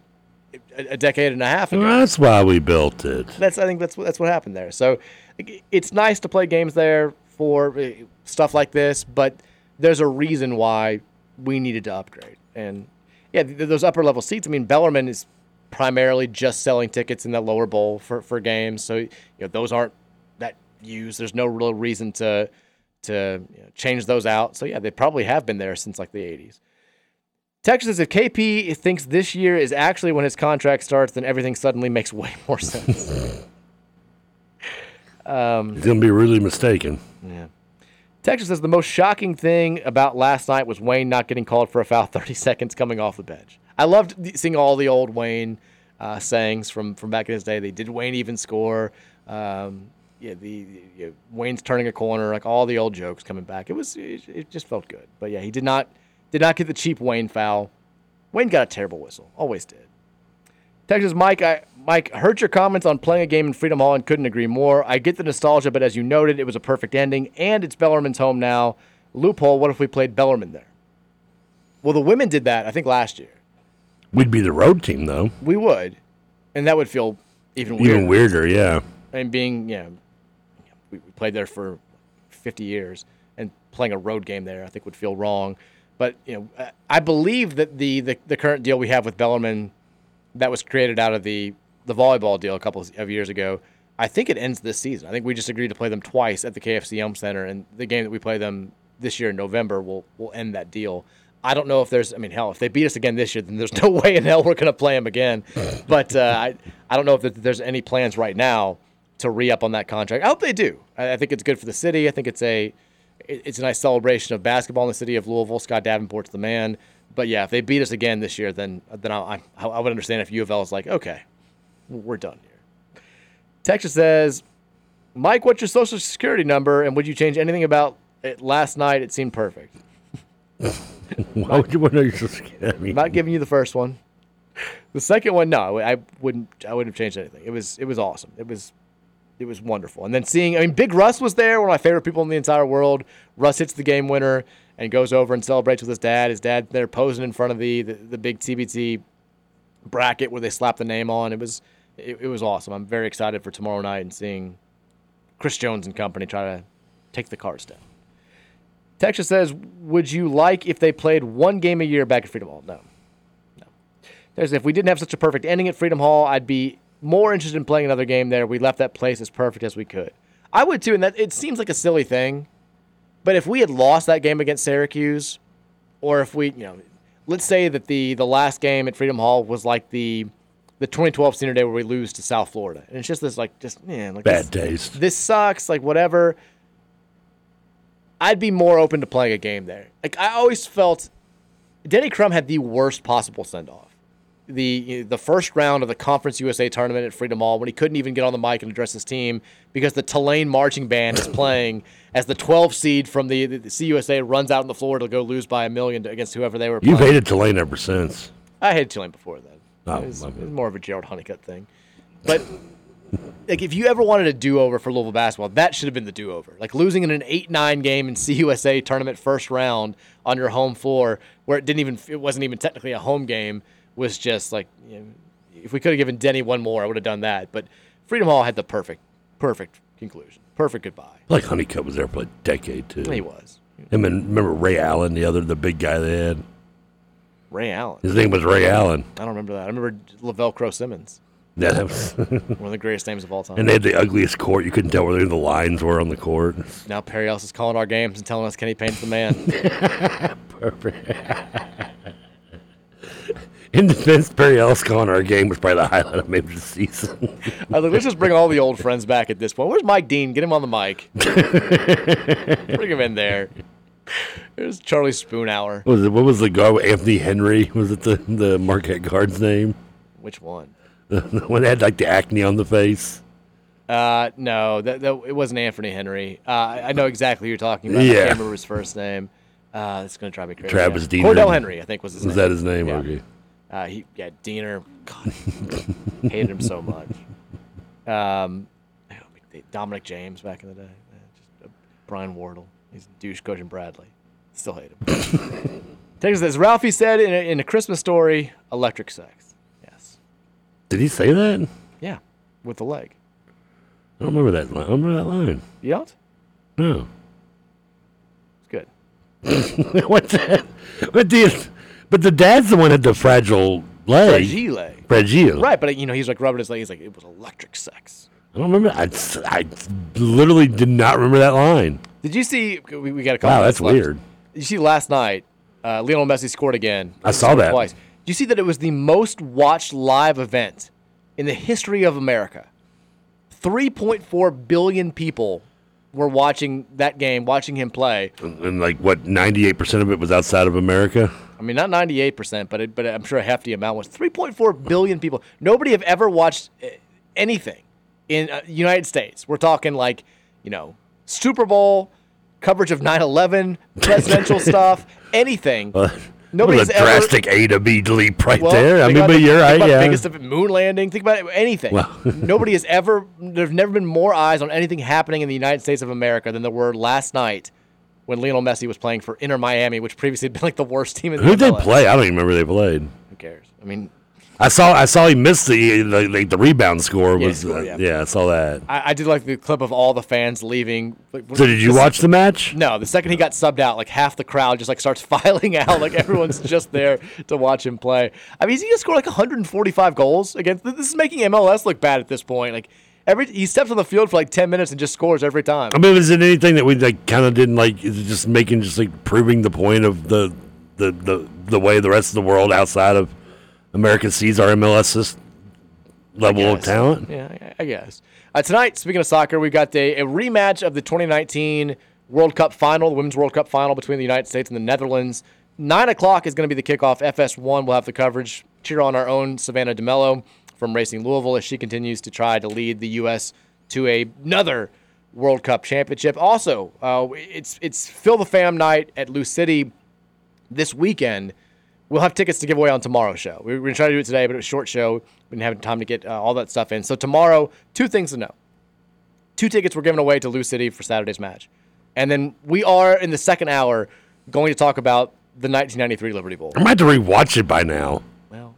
S13: a, a decade and a half ago.
S14: That's why we built it.
S13: That's I think that's what that's what happened there. So like, it's nice to play games there for uh, stuff like this, but there's a reason why we needed to upgrade. And yeah, th- those upper level seats. I mean, Bellarmine is primarily just selling tickets in the lower bowl for, for games, so you know those aren't that used. There's no real reason to to you know, change those out. So yeah, they probably have been there since like the 80s. Texas says if KP thinks this year is actually when his contract starts, then everything suddenly makes way more sense. um,
S14: He's gonna be really mistaken.
S13: yeah. Texas says the most shocking thing about last night was Wayne not getting called for a foul 30 seconds coming off the bench. I loved seeing all the old Wayne uh, sayings from, from back in his day. They did Wayne even score? Um, yeah, the, you know, Wayne's turning a corner, like all the old jokes coming back. It was it, it just felt good. But yeah, he did not did not get the cheap Wayne foul. Wayne got a terrible whistle, always did. Texas Mike, I Mike heard your comments on playing a game in Freedom Hall and couldn't agree more. I get the nostalgia, but as you noted, it was a perfect ending, and it's Bellarmine's home now. Loophole. What if we played Bellarmine there? Well, the women did that, I think, last year.
S14: We'd be the road team though.
S13: We would, and that would feel even weirder.
S14: Even weirder, yeah.
S13: And being, you know, we, played there for 50 years, and playing a road game there, I think, would feel wrong. But you know, I- I believe that the, the the current deal we have with Bellarmine, that was created out of the the volleyball deal a couple of years ago. I think it ends this season. I think we just agreed to play them twice at the KFC Yum Center, and the game that we play them this year in November will will end that deal. I don't know if there's. I mean, hell, if they beat us again this year, then there's no way in hell we're going to play them again. But uh, I I don't know if there's any plans right now to re up on that contract. I hope they do. I, I think it's good for the city. I think it's a it's a nice celebration of basketball in the city of Louisville. Scott Davenport's the man. But yeah, if they beat us again this year, then then I I, I would understand if U of L is like, okay, we're done here. Texas says, Mike, what's your social security number, and would you change anything about it last night? It seemed perfect.
S14: Why would you want to know your social security? I mean,
S13: not giving you the first one. The second one, no, I wouldn't. I wouldn't have changed anything. It was it was awesome. It was it was wonderful. And then seeing, I mean, Big Russ was there, one of my favorite people in the entire world. Russ hits the game winner and goes over and celebrates with his dad. His dad there posing in front of the the, the big TBT bracket where they slap the name on. It was it, it was awesome. I'm very excited for tomorrow night and seeing Chris Jones and company try to take the cards down. Texas says, "Would you like if they played one game a year back at Freedom Hall?" No, no. There's if we didn't have such a perfect ending at Freedom Hall, I'd be more interested in playing another game there. We left that place as perfect as we could. I would too, and that it seems like a silly thing, but if we had lost that game against Syracuse, or if we, you know, let's say that the the last game at Freedom Hall was like the the 2012 senior day where we lose to South Florida, and it's just this like just man, like
S14: Bad
S13: this,
S14: taste.
S13: This sucks, like whatever. I'd be more open to playing a game there. Like I always felt, Denny Crum had the worst possible send off. The the first round of the Conference USA tournament at Freedom Hall when he couldn't even get on the mic and address his team because the Tulane marching band is playing as the 12 seed from the, the, CUSA runs out on the floor to go lose by a million to, against whoever they were.
S14: You've hated Tulane ever since.
S13: I hated Tulane before then.
S14: Oh,
S13: it, was, it was more of a Jerald Honeycutt thing. But like, if you ever wanted a do-over for Louisville basketball, that should have been the do-over. Like losing in an eight-nine game in CUSA tournament first round on your home floor, where it didn't even, it wasn't even technically a home game, was just like, you know, if we could have given Denny one more, I would have done that. But Freedom Hall had the perfect, perfect conclusion, perfect goodbye.
S14: Like Honeycutt was there for a decade too.
S13: He was.
S14: Him and remember Ray Allen, the other, the big guy they had.
S13: Ray Allen.
S14: His name was Ray Allen.
S13: I don't remember that. I remember Lavelle Crow Simmons.
S14: Yeah, that was
S13: one of the greatest names of all time.
S14: And they had the ugliest court. You couldn't tell where the lines were on the court.
S13: Now Perry Ellis is calling our games and telling us Kenny Payne's the man.
S14: Perfect. In defense, Perry Ellis calling our game was probably the highlight of maybe the season.
S13: I was like, let's just bring all the old friends back at this point. Where's Mike Dean? Get him on the mic. bring him in there. There's Charlie Spoonhour.
S14: What was it? What was the guard? Anthony Henry was it the the Marquette guard's name?
S13: Which one?
S14: The, the one that had like the acne on the face.
S13: Uh, no, that, that it wasn't Anthony Henry. Uh, I I know exactly who you're talking about. I
S14: Yeah.
S13: can't remember his first name. Uh, it's gonna drive me crazy.
S14: Travis
S13: yeah.
S14: Diener.
S13: Cordell Henry, I think was his
S14: Was
S13: name.
S14: that his name?
S13: Yeah.
S14: Okay.
S13: Uh, he yeah, Diener. God, hated him so much. Um, Dominic James back in the day. Just, uh, Brian Wardle. He's a douche coaching Bradley. Still hate him. Texas says Ralphie said in a, in a Christmas story, electric sex. Yes.
S14: Did he say that?
S13: Yeah, with the leg.
S14: I don't remember that line. I don't remember that line.
S13: You don't?
S14: No.
S13: It's good.
S14: What's that? But the but the dad's the one had the fragile leg.
S13: Fragile.
S14: Fragile.
S13: Right, but you know he's like rubbing his leg. He's like it was electric sex.
S14: I don't remember. I, I literally did not remember that line.
S13: Did you see? We, we got a couple.
S14: Wow, that's
S13: left.
S14: weird.
S13: You see, last night, uh, Lionel Messi scored again.
S14: I saw that.
S13: twice. Did you see that it was the most watched live event in the history of America? 3.4 billion people were watching that game, watching him play.
S14: And, and like what, ninety eight percent of it was outside of America.
S13: I mean, not 98%, but it, but I'm sure a hefty amount was 3.4 billion people. Nobody have ever watched uh, anything in uh, United States. We're talking like, you know, Super Bowl coverage of 9/11, presidential stuff, anything.
S14: Uh,
S13: Nobody's
S14: what a
S13: ever
S14: drastic A to B leap right
S13: Well,
S14: there. I mean, but
S13: the-
S14: you're
S13: think
S14: right. Yeah.
S13: biggest of moon landing. Think about it, anything.
S14: Well-
S13: Nobody has ever. There's never been more eyes on anything happening in the United States of America than there were last night when Lionel Messi was playing for Inter Miami, which previously had been like the worst team in the world.
S14: Who did they play? I don't even remember they played.
S13: Who cares? I mean,
S14: I saw I saw he missed the the, the, the rebound score
S13: Yeah,
S14: was uh,
S13: yeah.
S14: yeah. I saw that.
S13: I, I did like the clip of all the fans leaving. Like,
S14: So did you
S13: this-
S14: watch the match?
S13: No, the second he got subbed out, like half the crowd just like starts filing out. Like everyone's just there to watch him play. I mean, he's gonna score like 145 goals against. This is making MLS look bad at this point. Like every he steps on the field for like 10 minutes and just scores every time.
S14: I mean, is it anything that we like kind of didn't like? Is it just making just like proving the point of the the the the way the rest of the world outside of America sees our MLS level of talent?
S13: Yeah, I- I guess. Uh, tonight, speaking of soccer, we've got a, a rematch of the 2019 World Cup final, the Women's World Cup final between the United States and the Netherlands. Nine o'clock is going to be the kickoff. FS1 will have the coverage. Cheer on our own Savannah DeMelo from Racing Louisville as she continues to try to lead the U.S. to a, another World Cup championship. Also, uh, it's it's Fill the Fam night at Lou City this weekend. We'll have tickets to give away on tomorrow's show. We were going to try to do it today, but it was a short show. We didn't have time to get uh, all that stuff in. So tomorrow, two things to know. Two tickets were given away to Lou City for Saturday's match. And then we are, in the second hour, going to talk about the 1993 Liberty Bowl.
S14: I might have to rewatch it by now.
S13: Well,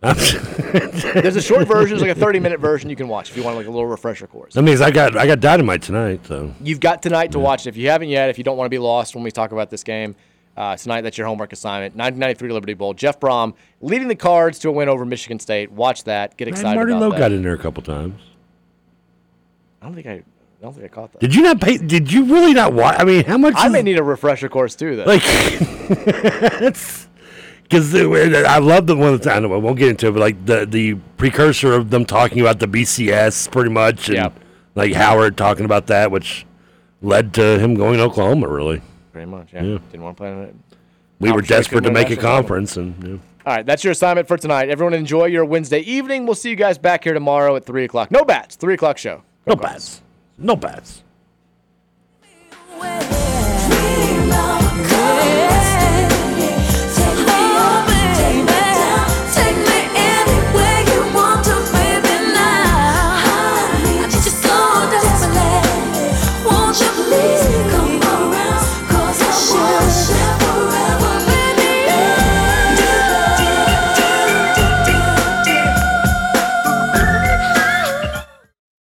S13: There's a short version, it's like a 30 minute version you can watch if you want like a little refresher course.
S14: That means I got I got dynamite tonight. So
S13: You've got tonight to watch it. If you haven't yet, if you don't want to be lost when we talk about this game, uh, tonight that's your homework assignment. 1993 Liberty Bowl. Jeff Brohm leading the Cards to a win over Michigan State. Watch that. Get
S14: Man,
S13: excited
S14: Martin
S13: about
S14: Lowe
S13: that.
S14: got in there a couple times.
S13: I don't think I, I don't think I caught that.
S14: Did you not pay? Did you really not watch? I mean, how much?
S13: I may need a refresher course too. though.
S14: Like, it's because I love the one. That's, I know, I won't get into it, but like the the precursor of them talking about the BCS, pretty much, and
S13: Yeah.
S14: like Howard talking about that, which led to him going to Oklahoma. Really,
S13: Pretty much, yeah.
S14: Yeah.
S13: Didn't want to play in it.
S14: we were
S13: Conference, they
S14: desperate to make a
S13: national title.
S14: conference, and yeah.
S13: All right, that's your assignment for tonight. Everyone enjoy your Wednesday evening. We'll see you guys back here tomorrow at 3 o'clock. No bats, 3 o'clock show. Go
S14: no
S13: Cards.
S14: bats, no bats.
S16: away.